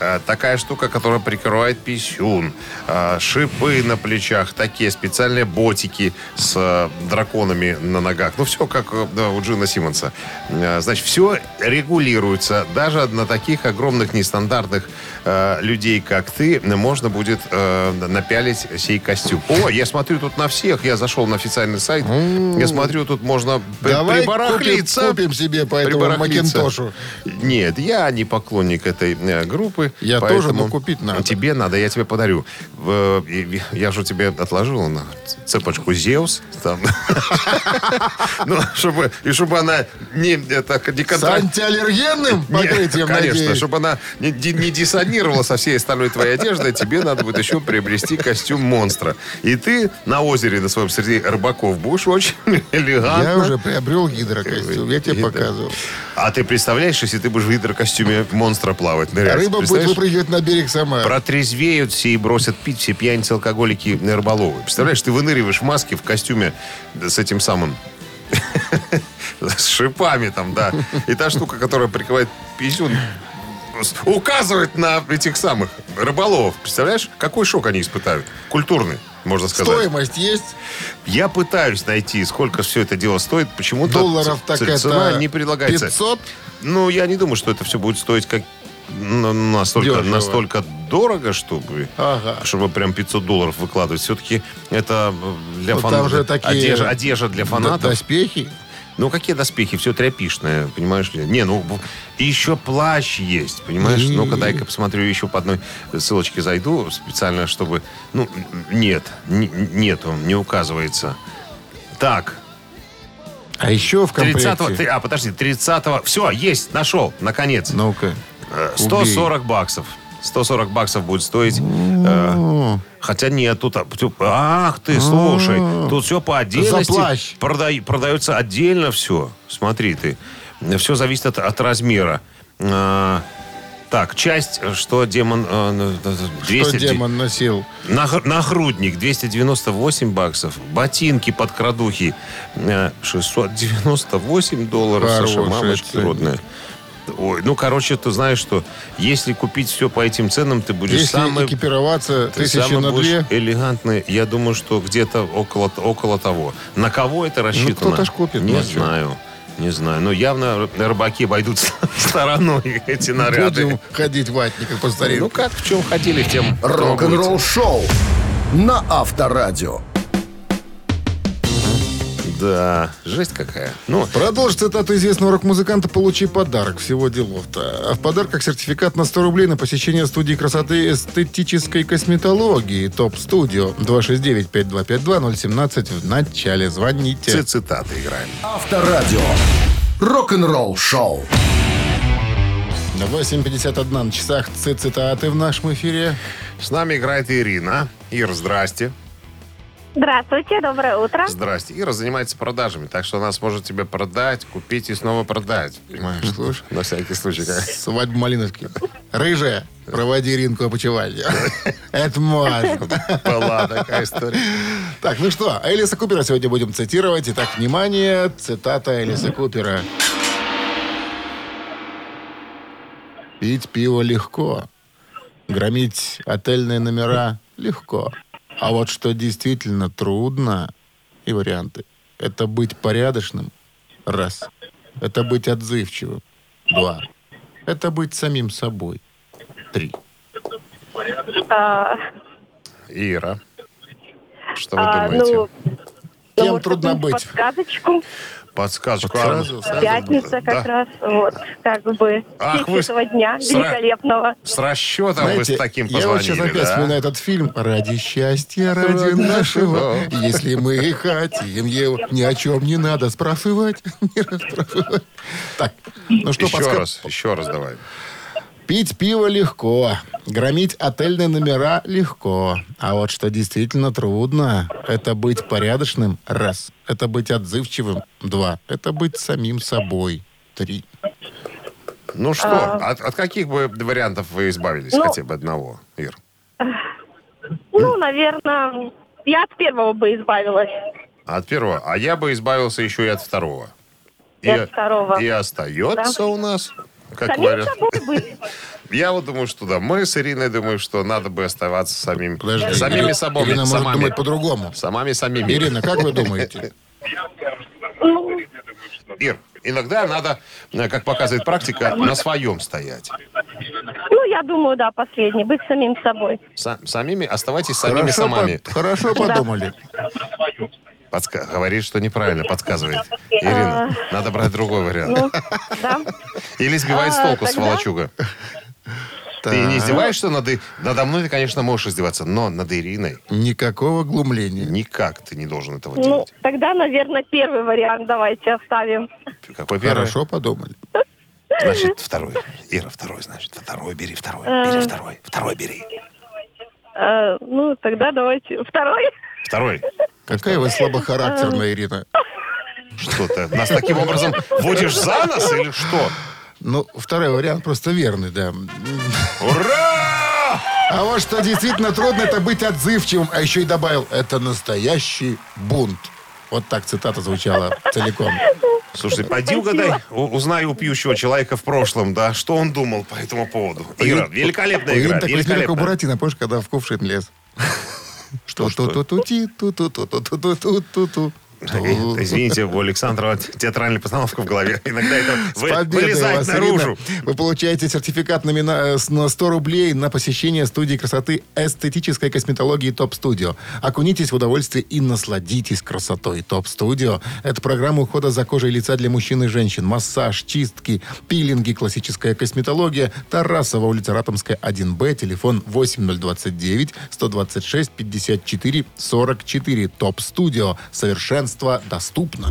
S2: Э, Такая штука, которая прикрывает писюн. э, Шипы на плечах. Такие специальные ботики с э, драконами на ногах. Ну, все как да, у Джина Симмонса. Значит, все регулируется. Даже на таких огромных нестандартных людей, как ты, можно будет напялить сей костюм. О, я смотрю тут на всех. Я зашел на официальный сайт. Я смотрю, тут можно
S3: Давай купим,
S2: прибарахлиться.
S3: купим себе по этому. Макинтошу.
S2: Нет, я не поклонник этой э, группы.
S3: Я тоже, но купить надо.
S2: Тебе надо, я тебе подарю. Я же тебе отложил на цепочку Зеус. там. Ну, чтобы, и чтобы она не, не
S3: С антиаллергенным покрытием,
S2: конечно,
S3: надеюсь.
S2: чтобы она не, ди- не диссонировала со всей остальной твоей одеждой, тебе надо будет еще приобрести костюм монстра. И ты на озере на своем среди рыбаков будешь очень элегантно.
S3: Я уже приобрел гидрокостюм, я тебе показывал.
S2: А ты представляешь, если ты будешь в гидрокостюме монстра плавать, нырять?
S3: Рыба будет выпрыгивать на берег сама.
S2: Протрезвеют все и бросят пить все пьяницы, алкоголики, рыболовы. Представляешь, ты выныриваешь в маске, в костюме да, с этим самым... С шипами там, да. И та штука, которая прикрывает писюн, указывает на этих самых рыболовов. Представляешь, какой шок они испытают? Культурный, можно сказать.
S3: Стоимость есть?
S2: Я пытаюсь найти, сколько все это дело стоит. Почему-то
S3: Долларов так
S2: цена
S3: это
S2: не предлагается.
S3: 500?
S2: Ну, я не думаю, что это все будет стоить как настолько,
S3: Дешево.
S2: настолько дорого, чтобы,
S3: Ага.
S2: чтобы прям 500 долларов выкладывать. Все-таки это э, для
S3: Вот
S2: фанатов.
S3: такие
S2: Одежда, одежда для фанатов.
S3: Доспехи.
S2: Ну, какие доспехи? Все тряпишное, понимаешь ли? Не, ну, и еще плащ есть, понимаешь?
S3: И-
S2: Ну-ка, дай-ка посмотрю, еще по одной ссылочке зайду специально, чтобы... Ну, нет, н- нету, не указывается. Так,
S3: А еще в комплекте...
S2: 30 ты- а, подожди, 30 Все, есть, нашел, наконец.
S3: Ну-ка.
S2: Э, 140 баксов. 140 баксов будет стоить. э, хотя нет, тут... а, Ах ты, слушай, тут все по отдельности. Продай- продается отдельно все. Смотри ты. Все зависит от, от размера. А, так, часть, что демон... э, э, 200
S3: Что демон носил?
S2: Наг- Нагрудник 298 баксов. Ботинки под крадухи э, 698 долларов.
S3: Хорошая
S2: Мамочки
S3: цена.
S2: родная. Ой, ну, короче, ты знаешь, что если купить все по этим ценам, ты будешь
S3: Если
S2: самый...
S3: экипироваться
S2: ты
S3: тысячи
S2: самый
S3: на
S2: будешь
S3: две,
S2: элегантный. Я думаю, что где-то около, около того. На кого это рассчитано?
S3: Ну, кто-то ж купит,
S2: Не
S3: ну, а
S2: знаю. Не знаю. Но явно рыбаки обойдут стороной эти наряды.
S3: будем ходить в ватниках по
S2: Ну,
S3: старинке.
S2: как в чем ходили, в тем...
S1: Рок-н-ролл шоу на Авторадио.
S2: Да, жесть какая. Ну,
S3: Продолжи цитату известного рок-музыканта «Получи подарок». Всего делов-то. А в подарках сертификат на 100 рублей на посещение студии красоты эстетической косметологии «Топ-студио». 269-5252-017 в начале. Звоните.
S2: Все цитаты играем.
S1: Авторадио. Рок-н-ролл шоу.
S3: На 8.51 на часах цитаты в нашем эфире.
S2: С нами играет Ирина. Ир, здрасте.
S7: Здравствуйте, доброе утро.
S2: Здрасте. Ира занимается продажами, так что она сможет тебе продать, купить и снова продать. Понимаешь?
S3: Слушай.
S2: На всякий случай. как.
S3: Свадьба Малиновки. Рыжая, проводи Ринку опочивальню. Это можно.
S2: Была такая история.
S3: Так, ну что, Элиса Купера сегодня будем цитировать. Итак, внимание, цитата Элиса Купера. Пить пиво легко. Громить отельные номера легко. А вот что действительно трудно, и варианты, это быть порядочным, раз. Это быть отзывчивым, два. Это быть самим собой, три.
S7: А,
S2: Ира, что вы
S7: а,
S2: думаете?
S7: ну,
S3: Кем
S7: ну,
S3: трудно быть?
S7: Подсказочку.
S2: Подсказочку.
S3: Сразу,
S2: а,
S3: сразу.
S7: Пятница
S2: да.
S7: как раз. Вот, как бы.
S2: Ах, вы
S7: этого дня
S2: сра-
S7: великолепного.
S2: С расчетом вы
S3: Знаете,
S2: с таким
S3: я вот сейчас
S2: позвонили,
S3: опять
S2: да?
S3: вспоминаю этот фильм «Ради счастья, ради нашего». Если мы хотим его, ни о чем не надо спрашивать. Не расспрашивать. Так, ну что,
S2: Еще раз, еще раз давай.
S3: Пить пиво легко, громить отельные номера легко. А вот что действительно трудно, это быть порядочным – раз. Это быть отзывчивым – два. Это быть самим собой – три.
S2: Ну что, от, от каких бы вариантов вы избавились?
S7: Ну-
S2: Хотя бы одного, Ир.
S7: Ну, наверное, я от первого бы избавилась.
S2: От первого. А я бы избавился еще и от второго.
S7: И от второго.
S2: И остается у нас, как
S7: Самим
S2: вариант.
S7: собой быть.
S2: Я вот думаю, что да. Мы с Ириной думаем, что надо бы оставаться самим,
S3: Подожди,
S2: самими
S3: Ирина-
S2: собой.
S3: Ирина может
S2: самами,
S3: думать по-другому.
S2: самами самими.
S3: Ирина, как вы думаете?
S2: Ир, иногда надо, как показывает практика, на своем стоять.
S7: ну, я думаю, да, последний. Быть самим собой.
S2: Са- самими оставайтесь самими
S3: Хорошо,
S2: самами.
S3: по- хорошо подумали.
S2: Подска- Говорит, что неправильно подсказывает. Ирина, надо брать другой вариант.
S7: Ну.
S2: Или сбивает с
S7: а,
S2: толку, сволочуга. Ты не издеваешься над... Надо мной ты, конечно, можешь издеваться, но над Ириной
S3: Никакого глумления.
S2: никак ты не должен этого
S7: Ну,
S2: делать.
S7: тогда, наверное, первый вариант давайте оставим.
S2: Какой первый?
S3: Хорошо подумали.
S2: Значит, второй. Ира, второй, значит. Второй бери, второй.
S7: Э.
S2: Бери второй. Второй бери.
S7: Э, ну, тогда давайте второй.
S2: Второй.
S3: Какая вы слабохарактерная, Ирина.
S2: Что ты? Нас таким образом водишь за нос или что?
S3: Ну, второй вариант просто верный, да.
S2: Ура!
S3: А вот что действительно трудно, это быть отзывчивым. А еще и добавил, это настоящий бунт. Вот так цитата звучала целиком.
S2: Слушай, пойди угадай, у- узнай у пьющего человека в прошлом, да, что он думал по этому поводу. Ира, великолепная игра,
S3: Ирина так возьми, как у
S2: великолепная.
S3: Буратино, помнишь, когда в кувшин лез? Что ту ту ту ти ту ту ту ту ту ту ту ту
S2: Извините, у Александрова театральная постановка в голове. Иногда это вылезает наружу.
S3: Вы получаете сертификат на, мина- э, с- на 100 рублей на посещение студии красоты эстетической косметологии ТОП Студио. Окунитесь в удовольствие и насладитесь красотой ТОП Студио. Это программа ухода за кожей лица для мужчин и женщин. Массаж, чистки, пилинги, классическая косметология. Тарасова, улица Ратомская, 1Б, телефон 8029 126 54 44. ТОП Студио. Совершенство доступно.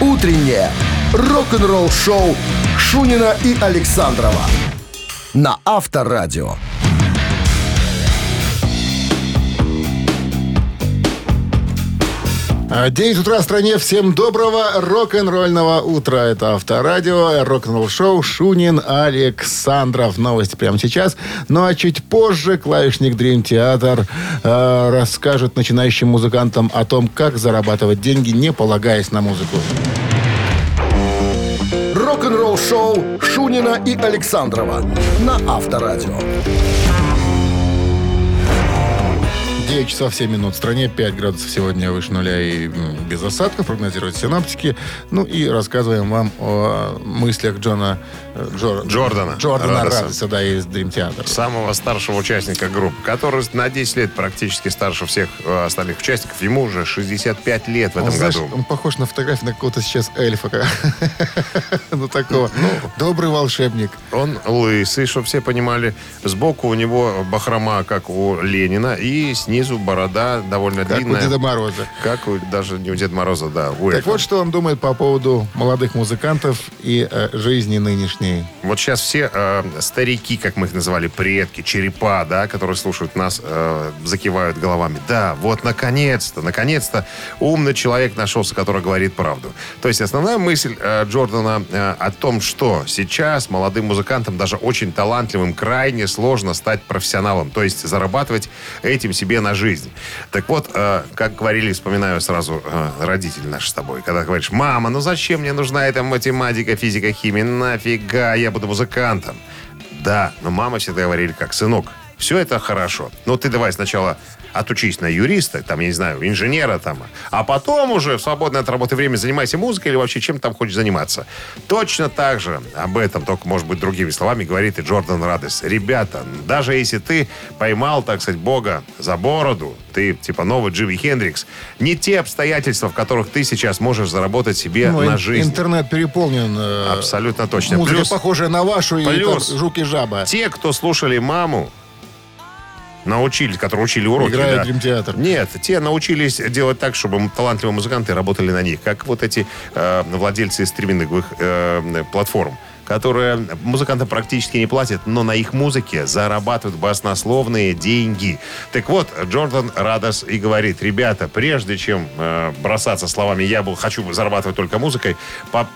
S1: Утреннее рок-н-ролл-шоу Шунина и Александрова на Авторадио.
S3: 9 утра в стране. Всем доброго рок-н-ролльного утра. Это Авторадио, рок-н-ролл шоу Шунин Александров. Новости прямо сейчас. Ну а чуть позже клавишник Dream Theater э, расскажет начинающим музыкантам о том, как зарабатывать деньги, не полагаясь на музыку.
S1: Рок-н-ролл-шоу Шунина и Александрова на Авторадио.
S3: 9 часов 7 минут. В стране 5 градусов сегодня выше нуля и без осадков, прогнозируют синоптики. Ну и рассказываем вам о мыслях Джона э, Джор-
S2: Джордана
S3: Джордана
S2: Радоса.
S3: Радоса, да, из Dream Theater.
S2: Самого старшего участника группы, который на 10 лет практически старше всех э, остальных участников. Ему уже 65 лет в этом
S3: Он, знаешь,
S2: году.
S3: он похож на фотографию на какого-то сейчас эльфа. Ну, такого. Добрый волшебник.
S2: Он лысый, чтобы все понимали. Сбоку у него бахрома, как у Ленина, и снизу борода довольно
S3: Как у
S2: длинная.
S3: Деда Мороза.
S2: Как у, даже не у Деда Мороза, да, у
S3: Так
S2: эльфа.
S3: вот, что он думает по поводу молодых музыкантов и э, жизни нынешней.
S2: Вот сейчас все э, старики, как мы их называли, предки, черепа, да, которые слушают нас, э, закивают головами. Да, вот наконец-то, наконец-то умный человек нашелся, который говорит правду. То есть основная мысль э, Джордана э, о том, что сейчас молодым музыкантам, даже очень талантливым, крайне сложно стать профессионалом. То есть зарабатывать этим себе на жизнь. Так вот, э, как говорили, вспоминаю сразу э, родители наши с тобой, когда говоришь, мама, ну зачем мне нужна эта математика, физика, химия, нафига, я буду музыкантом. Да, но мама всегда говорили, как, сынок, все это хорошо. Но ты давай сначала отучись на юриста, там, я не знаю, инженера там, а потом уже в свободное от работы время занимайся музыкой или вообще чем там хочешь заниматься. Точно так же об этом, только, может быть, другими словами, говорит и Джордан Радес. Ребята, даже если ты поймал, так сказать, Бога за бороду, ты типа новый Джимми Хендрикс, не те обстоятельства, в которых ты сейчас можешь заработать себе
S3: Ну,
S2: на жизнь.
S3: Интернет переполнен. э,
S2: Абсолютно точно.
S3: Музыка,
S2: Плюс-
S3: похожая на вашу, и
S2: Плюс.
S3: там жук и жаба.
S2: те, кто слушали маму, научились, которые учили уроки.
S3: Играют
S2: да.
S3: Theater.
S2: Нет, те научились делать так, чтобы талантливые музыканты работали на них, как вот эти э, владельцы стриминговых э, платформ. Которая музыкантам практически не платит, но на их музыке зарабатывают баснословные деньги. Так вот, Джордан Радос и говорит, ребята, прежде чем э, бросаться словами «я был, хочу зарабатывать только музыкой»,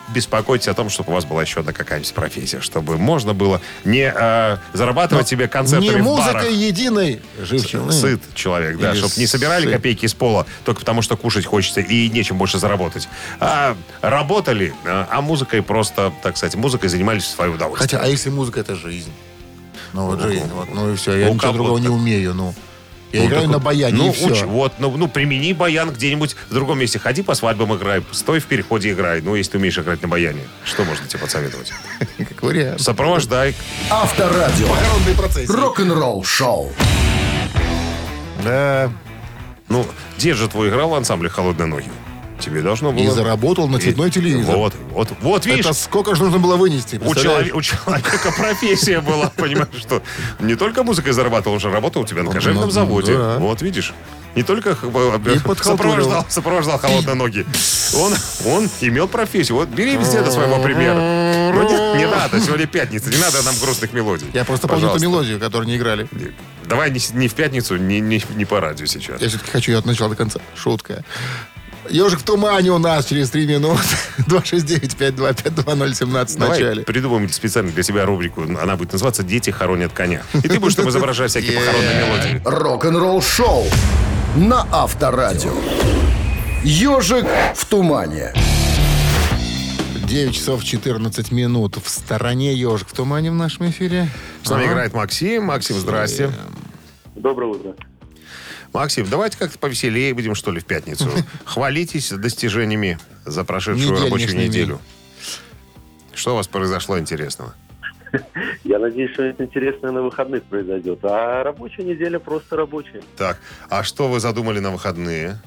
S2: беспокойтесь о том, чтобы у вас была еще одна какая-нибудь профессия, чтобы можно было не э, зарабатывать себе концертами
S3: Не
S2: в барах.
S3: музыкой единой живчины.
S2: Сыт человек, да,
S3: Или
S2: чтобы не собирали
S3: сыт.
S2: копейки из пола только потому, что кушать хочется и нечем больше заработать. А работали, а а музыкой просто, так сказать, музыкой занимались в свое удовольствие.
S3: Хотя, а если музыка это жизнь? Ну вот
S2: Ну,
S3: жизнь, вот, ну и все, я
S2: у
S3: ничего другого не умею, ну. Я
S2: Ну,
S3: играю
S2: так
S3: на баяне,
S2: ну,
S3: и все.
S2: уч- вот, ну, ну, примени баян где-нибудь в другом месте. Ходи по свадьбам играй, стой в переходе играй. Ну, если ты умеешь играть на баяне. Что можно тебе посоветовать?
S3: Как вариант.
S2: Сопровождай.
S1: Авторадио.
S3: Похоронный процесс.
S1: Рок-н-ролл шоу.
S3: Да.
S2: Ну, где же твой играл в ансамбле «Холодные ноги»? Тебе должно было...
S3: И заработал на цветной
S2: И-
S3: телевизор.
S2: Вот, вот, вот, видишь,
S3: Это сколько же нужно было вынести?
S2: У, человек- у человека профессия была, понимаешь, что не только музыкой зарабатывал, он же работал у тебя на кожевенном
S3: ну,
S2: заводе. Вот видишь. Не только
S3: И подхалтурил.
S2: сопровождал, сопровождал холодные ноги. Он, он имел профессию. Вот бери везде до своего примера. Ну, не, не надо, сегодня пятница, не надо нам грустных мелодий.
S3: Я просто помню
S2: Пожалуйста.
S3: мелодию, которую не играли.
S2: Давай не, не в пятницу, не, не, не по радио сейчас.
S3: Я все-таки хочу ее от начала до конца. Шутка. Ежик в тумане у нас через три минуты. 269-5252017 в начале.
S2: придумаем специально для себя рубрику. Она будет называться «Дети хоронят коня». И ты будешь там изображать всякие похоронные мелодии.
S1: Рок-н-ролл шоу на Авторадио. Ежик в тумане.
S3: 9 часов 14 минут. В стороне ежик в тумане в нашем эфире.
S2: С нами играет Максим. Максим, здрасте.
S4: Доброе утро.
S2: Максим, давайте как-то повеселее будем, что ли, в пятницу. Хвалитесь достижениями за прошедшую рабочую неделю. Что у вас произошло интересного?
S8: Я надеюсь, что это интересное на выходных произойдет. А рабочая неделя просто рабочая.
S2: Так, а что вы задумали на выходные?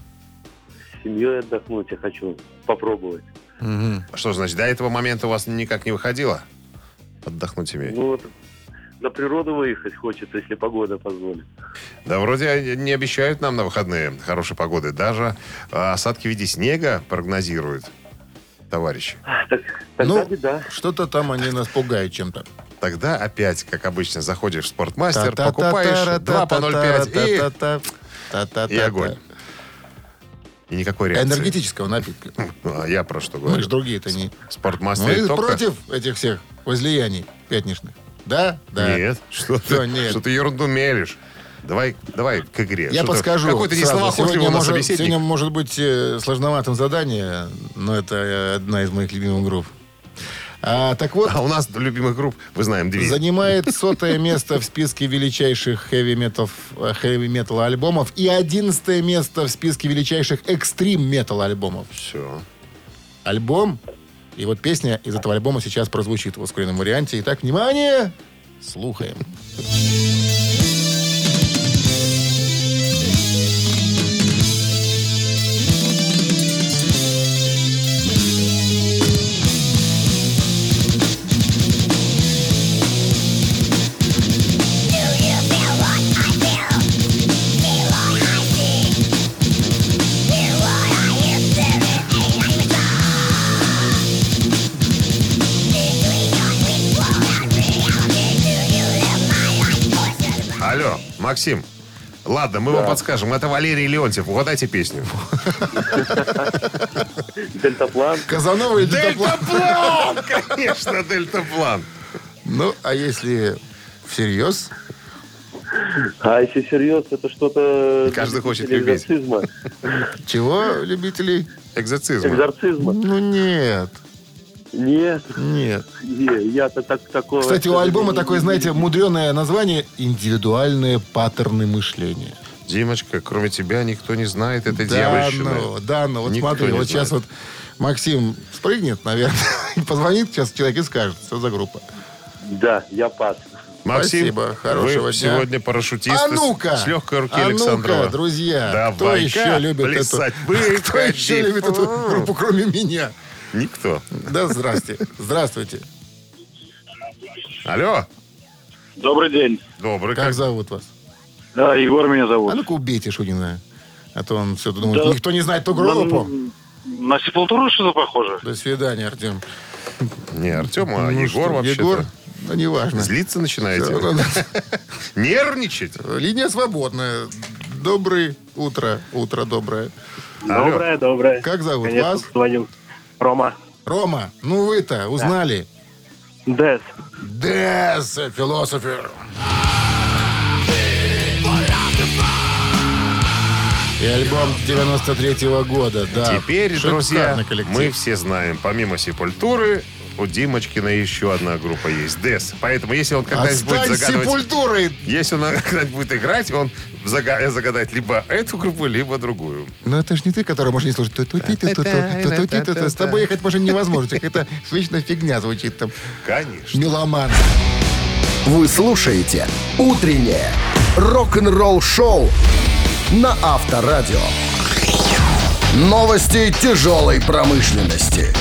S8: С семьей отдохнуть я хочу попробовать.
S2: А Что значит, до этого момента у вас никак не выходило? Отдохнуть семьей.
S8: Ну вот на природу выехать хочется, если погода позволит.
S2: Да вроде не обещают нам на выходные хорошей погоды. Даже а, осадки в виде снега прогнозируют, товарищи.
S8: Так, тогда
S3: Ну,
S8: беда.
S3: что-то там они нас пугают чем-то.
S2: Тогда опять, как обычно, заходишь в спортмастер, покупаешь 2 по 0,5 и, и огонь. И никакой реакции.
S3: Энергетического напитка.
S2: А я про что
S3: Мы
S2: говорю?
S3: же другие-то не...
S2: Спортмастер
S3: Мы
S2: только...
S3: против этих всех возлияний пятничных. Да? Да.
S2: Нет, что ты,
S3: нет.
S2: что ты ерунду мелешь. Давай, давай к игре.
S3: Я
S2: Что
S3: подскажу.
S2: Какой-то не словоохотливый
S3: сегодня может, сегодня может быть э, сложноватым задание, но это э, одна из моих любимых групп. А, так вот,
S2: А у нас любимых групп, вы знаем, две.
S3: занимает сотое место в списке величайших хэви-метал хэви-метал альбомов и одиннадцатое место в списке величайших экстрим-метал альбомов.
S2: Все.
S3: Альбом, и вот песня из этого альбома сейчас прозвучит в ускоренном варианте. Итак, внимание! Слухаем.
S2: Алло, Максим. Ладно, мы вам подскажем. Это Валерий Леонтьев. Угадайте песню.
S8: Дельтаплан.
S3: Казанова или Дельтаплан?
S2: Дельтаплан! Конечно, Дельтаплан.
S3: Ну, а если всерьез?
S8: А если серьезно, это что-то...
S2: Каждый хочет любить.
S8: Экзорцизма.
S3: Чего, любителей?
S2: Экзорцизм.
S8: Экзорцизма.
S3: Ну, нет.
S8: Нет,
S3: Нет.
S8: не, я-то так такого...
S3: Кстати, у альбома такое, знаете, мудреное название «Индивидуальные паттерны мышления».
S2: Димочка, кроме тебя никто не знает этой
S3: Да,
S2: дьявольщины.
S3: ну, да, ну, вот
S2: Никто
S3: смотри, вот
S2: знает.
S3: сейчас вот Максим спрыгнет, наверное, и позвонит сейчас человек и скажет, что за группа.
S8: Да, я пас.
S2: Максим,
S3: Спасибо, хорошего
S2: вы
S3: дня.
S2: сегодня парашютист
S3: А ну-ка!
S2: с легкой руки
S3: а
S2: Александрова.
S3: ну-ка, друзья, кто
S2: Давай-ка
S3: еще любит эту... Кто еще любит эту группу, кроме меня?
S2: Никто.
S3: Да, здрасте. Здравствуйте.
S2: Алло.
S5: Добрый день.
S2: Добрый.
S3: Как
S2: Как?
S3: зовут вас?
S5: Да, Егор меня
S3: А
S5: зовут.
S3: ну-ка убейте Шунина. А то он все думает,
S5: Да.
S3: никто не знает ту группу.
S5: На, на сепультуру что-то похоже?
S3: До свидания, Артем.
S2: Не Артем, а
S3: Ну
S2: Егор
S3: что,
S2: вообще-то.
S3: Егор, ну, неважно.
S2: Злиться начинаете? Нервничать?
S3: Линия свободная. Доброе утро. Утро доброе.
S2: Алло.
S9: Доброе, доброе.
S3: Как зовут
S9: Конечно,
S3: вас?
S9: звоню. Рома.
S3: Рома, ну вы-то узнали?
S9: Дес.
S3: Дес, философер. И альбом 93-го года, да.
S2: Теперь,
S3: Шикарный
S2: друзья,
S3: коллектив.
S2: мы все знаем, помимо Сепультуры, у Димочкина еще одна группа есть, Дес. Поэтому, если он когда-нибудь будет загадывать...
S3: сепультурой!
S2: Если он когда-нибудь будет играть, он зага- загадает либо эту группу, либо другую.
S3: Ну это ж не ты, который может не слушать. С тобой ехать машине невозможно. Это вечная фигня звучит там.
S2: Конечно.
S3: Меломан.
S1: Вы слушаете «Утреннее рок-н-ролл-шоу» на Авторадио. Новости тяжелой промышленности.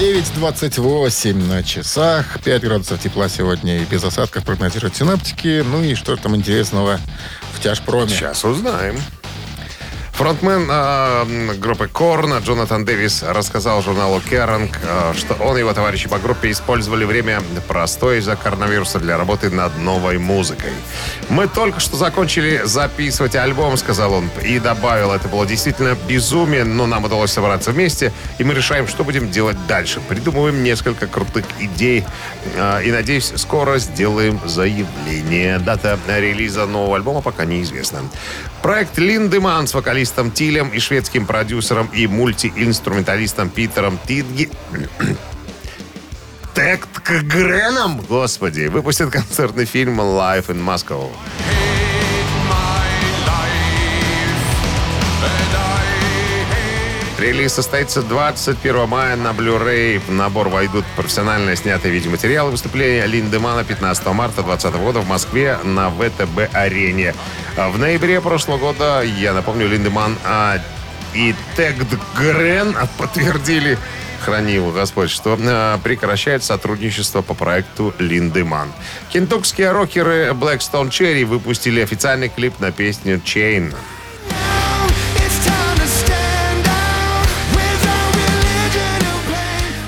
S3: 9.28 на часах. 5 градусов тепла сегодня и без осадков прогнозируют синаптики. Ну и что там интересного в тяжпроме?
S2: Сейчас узнаем. Фронтмен э, группы Корна Джонатан Дэвис рассказал журналу Керанг, э, что он и его товарищи по группе использовали время простое из-за коронавируса для работы над новой музыкой. «Мы только что закончили записывать альбом», — сказал он, и добавил, это было действительно безумие, но нам удалось собраться вместе, и мы решаем, что будем делать дальше. Придумываем несколько крутых идей, э, и, надеюсь, скоро сделаем заявление. Дата релиза нового альбома пока неизвестна. Проект Линдеман с вокалистом Тилем и шведским продюсером и мультиинструменталистом Питером Тидги... Текткгреном, господи, выпустит концертный фильм «Life in Moscow». Релиз состоится 21 мая на Blu-ray. В набор войдут профессионально снятые видеоматериалы выступления Линдемана 15 марта 2020 года в Москве на ВТБ-арене. А В ноябре прошлого года, я напомню, Линдеман а, и Тегдгрен подтвердили, храни его Господь, что а, прекращает сотрудничество по проекту Линдеман. Кентукские рокеры Blackstone Cherry выпустили официальный клип на песню «Chain».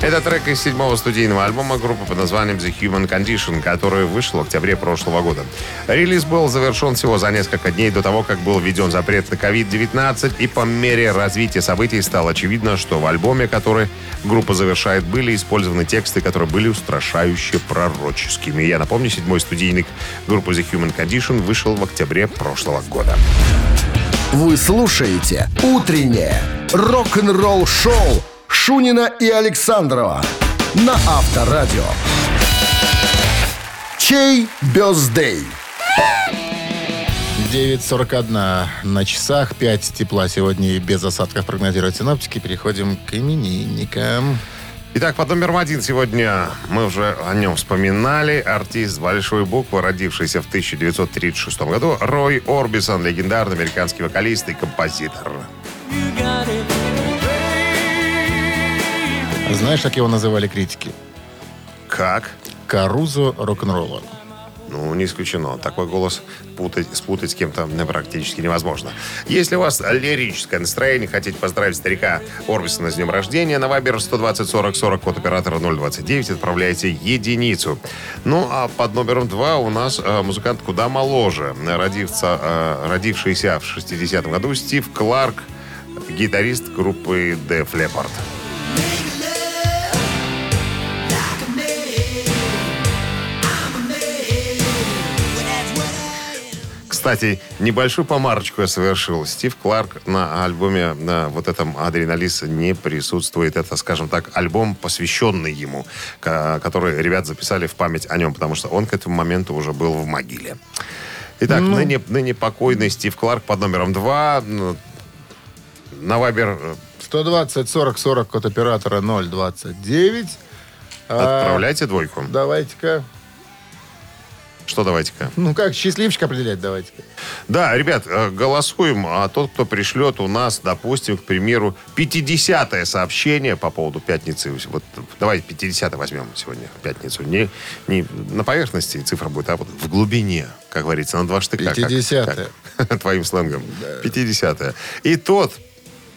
S2: Это трек из седьмого студийного альбома группы под названием The Human Condition, который вышел в октябре прошлого года. Релиз был завершен всего за несколько дней до того, как был введен запрет на COVID-19, и по мере развития событий стало очевидно, что в альбоме, который группа завершает, были использованы тексты, которые были устрашающе пророческими. Я напомню, седьмой студийник группы The Human Condition вышел в октябре прошлого года.
S1: Вы слушаете «Утреннее рок-н-ролл-шоу» Шунина и Александрова на Авторадио. Чей бездей?
S3: 9.41 на часах. 5 тепла сегодня и без осадков прогнозируют синаптики. Переходим к именинникам.
S2: Итак, под номером один сегодня мы уже о нем вспоминали. Артист большой буквы, родившийся в 1936 году, Рой Орбисон, легендарный американский вокалист и композитор.
S3: Знаешь, как его называли критики?
S2: Как?
S3: Карузо рок-н-ролла.
S2: Ну, не исключено. Такой голос путать, спутать с кем-то ну, практически невозможно. Если у вас лирическое настроение, хотите поздравить старика Орбисона с днем рождения, на Вайбер 120 40 40, код оператора 029, отправляйте единицу. Ну, а под номером два у нас э, музыкант куда моложе. Родивца, э, родившийся в 60-м году Стив Кларк, гитарист группы Def Leppard. Кстати, небольшую помарочку я совершил. Стив Кларк на альбоме на вот этом «Адреналис» не присутствует. Это, скажем так, альбом, посвященный ему, ко- который ребят записали в память о нем, потому что он к этому моменту уже был в могиле. Итак, ныне, ныне покойный Стив Кларк под номером два. Ну, На Вайбер э,
S3: 120 40 40, код оператора 029. А,
S2: отправляйте двойку.
S3: Давайте-ка.
S2: Что давайте-ка?
S3: Ну как, счастливчик определять давайте-ка.
S2: Да, ребят, э, голосуем, а тот, кто пришлет у нас, допустим, к примеру, 50-е сообщение по поводу пятницы. Вот давайте 50 возьмем сегодня, пятницу. Не, не на поверхности цифра будет, а вот в глубине, как говорится, на два штыка. как-
S3: 50-е.
S2: как- Твоим сленгом. 50-е. И тот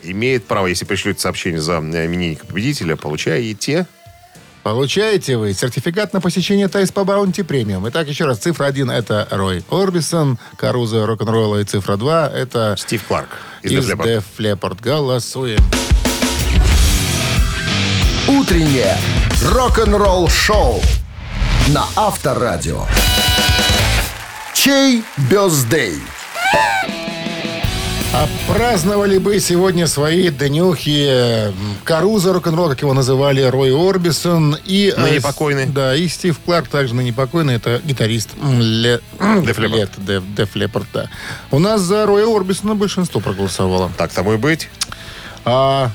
S2: имеет право, если пришлют сообщение за именинника победителя, получаете...
S3: Получаете вы сертификат на посещение Thai Spa Bounty Premium. Итак, еще раз, цифра 1 это Рой Орбисон, Карузо рок-н-ролла, и цифра 2 это
S2: Стив Кларк из
S3: из
S2: Def Leppard.
S3: Голосуем.
S1: Утреннее рок-н-ролл-шоу на Авторадио. Чей birthday?
S3: А праздновали бы сегодня свои днюхи э, Карузо рок-н-ролл, как его называли, Рой Орбисон и... э,
S2: Ныне покойный.
S3: Да, и Стив Кларк, также ныне покойный, это гитарист Ле-
S2: Leppard.
S3: Лет, Def Leppard, да. У нас за Роя Орбисона большинство проголосовало.
S2: Так тому и быть.
S3: А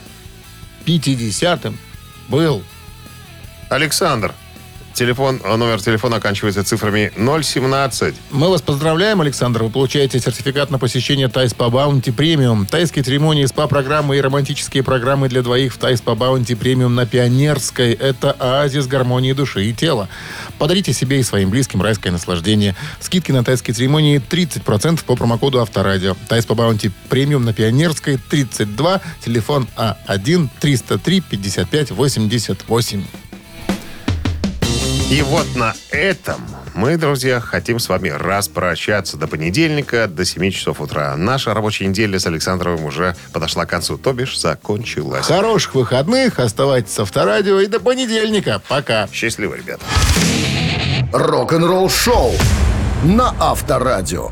S3: 50-м был
S2: Александр. Телефон, э, номер телефона оканчивается цифрами 017.
S3: Мы вас поздравляем, Александр. Вы получаете сертификат на посещение Thai Spa Bounty Premium. Тайские церемонии, СПА-программы и романтические программы для двоих в Thai Spa Bounty Premium на Пионерской. Это оазис гармонии души и тела. Подарите себе и своим близким райское наслаждение. Скидки на тайские церемонии 30% по промокоду Авторадио. Тайс по Баунти Премиум на Пионерской 32. Телефон А А1-303-55-88.
S2: И вот на этом мы, друзья, хотим с вами распрощаться до понедельника, до 7 часов утра. Наша рабочая неделя с Александровым уже подошла к концу, то бишь закончилась.
S3: Хороших выходных. Оставайтесь с Авторадио. И до понедельника. Пока.
S2: Счастливо, ребята.
S1: Рок-н-ролл-шоу на Авторадио.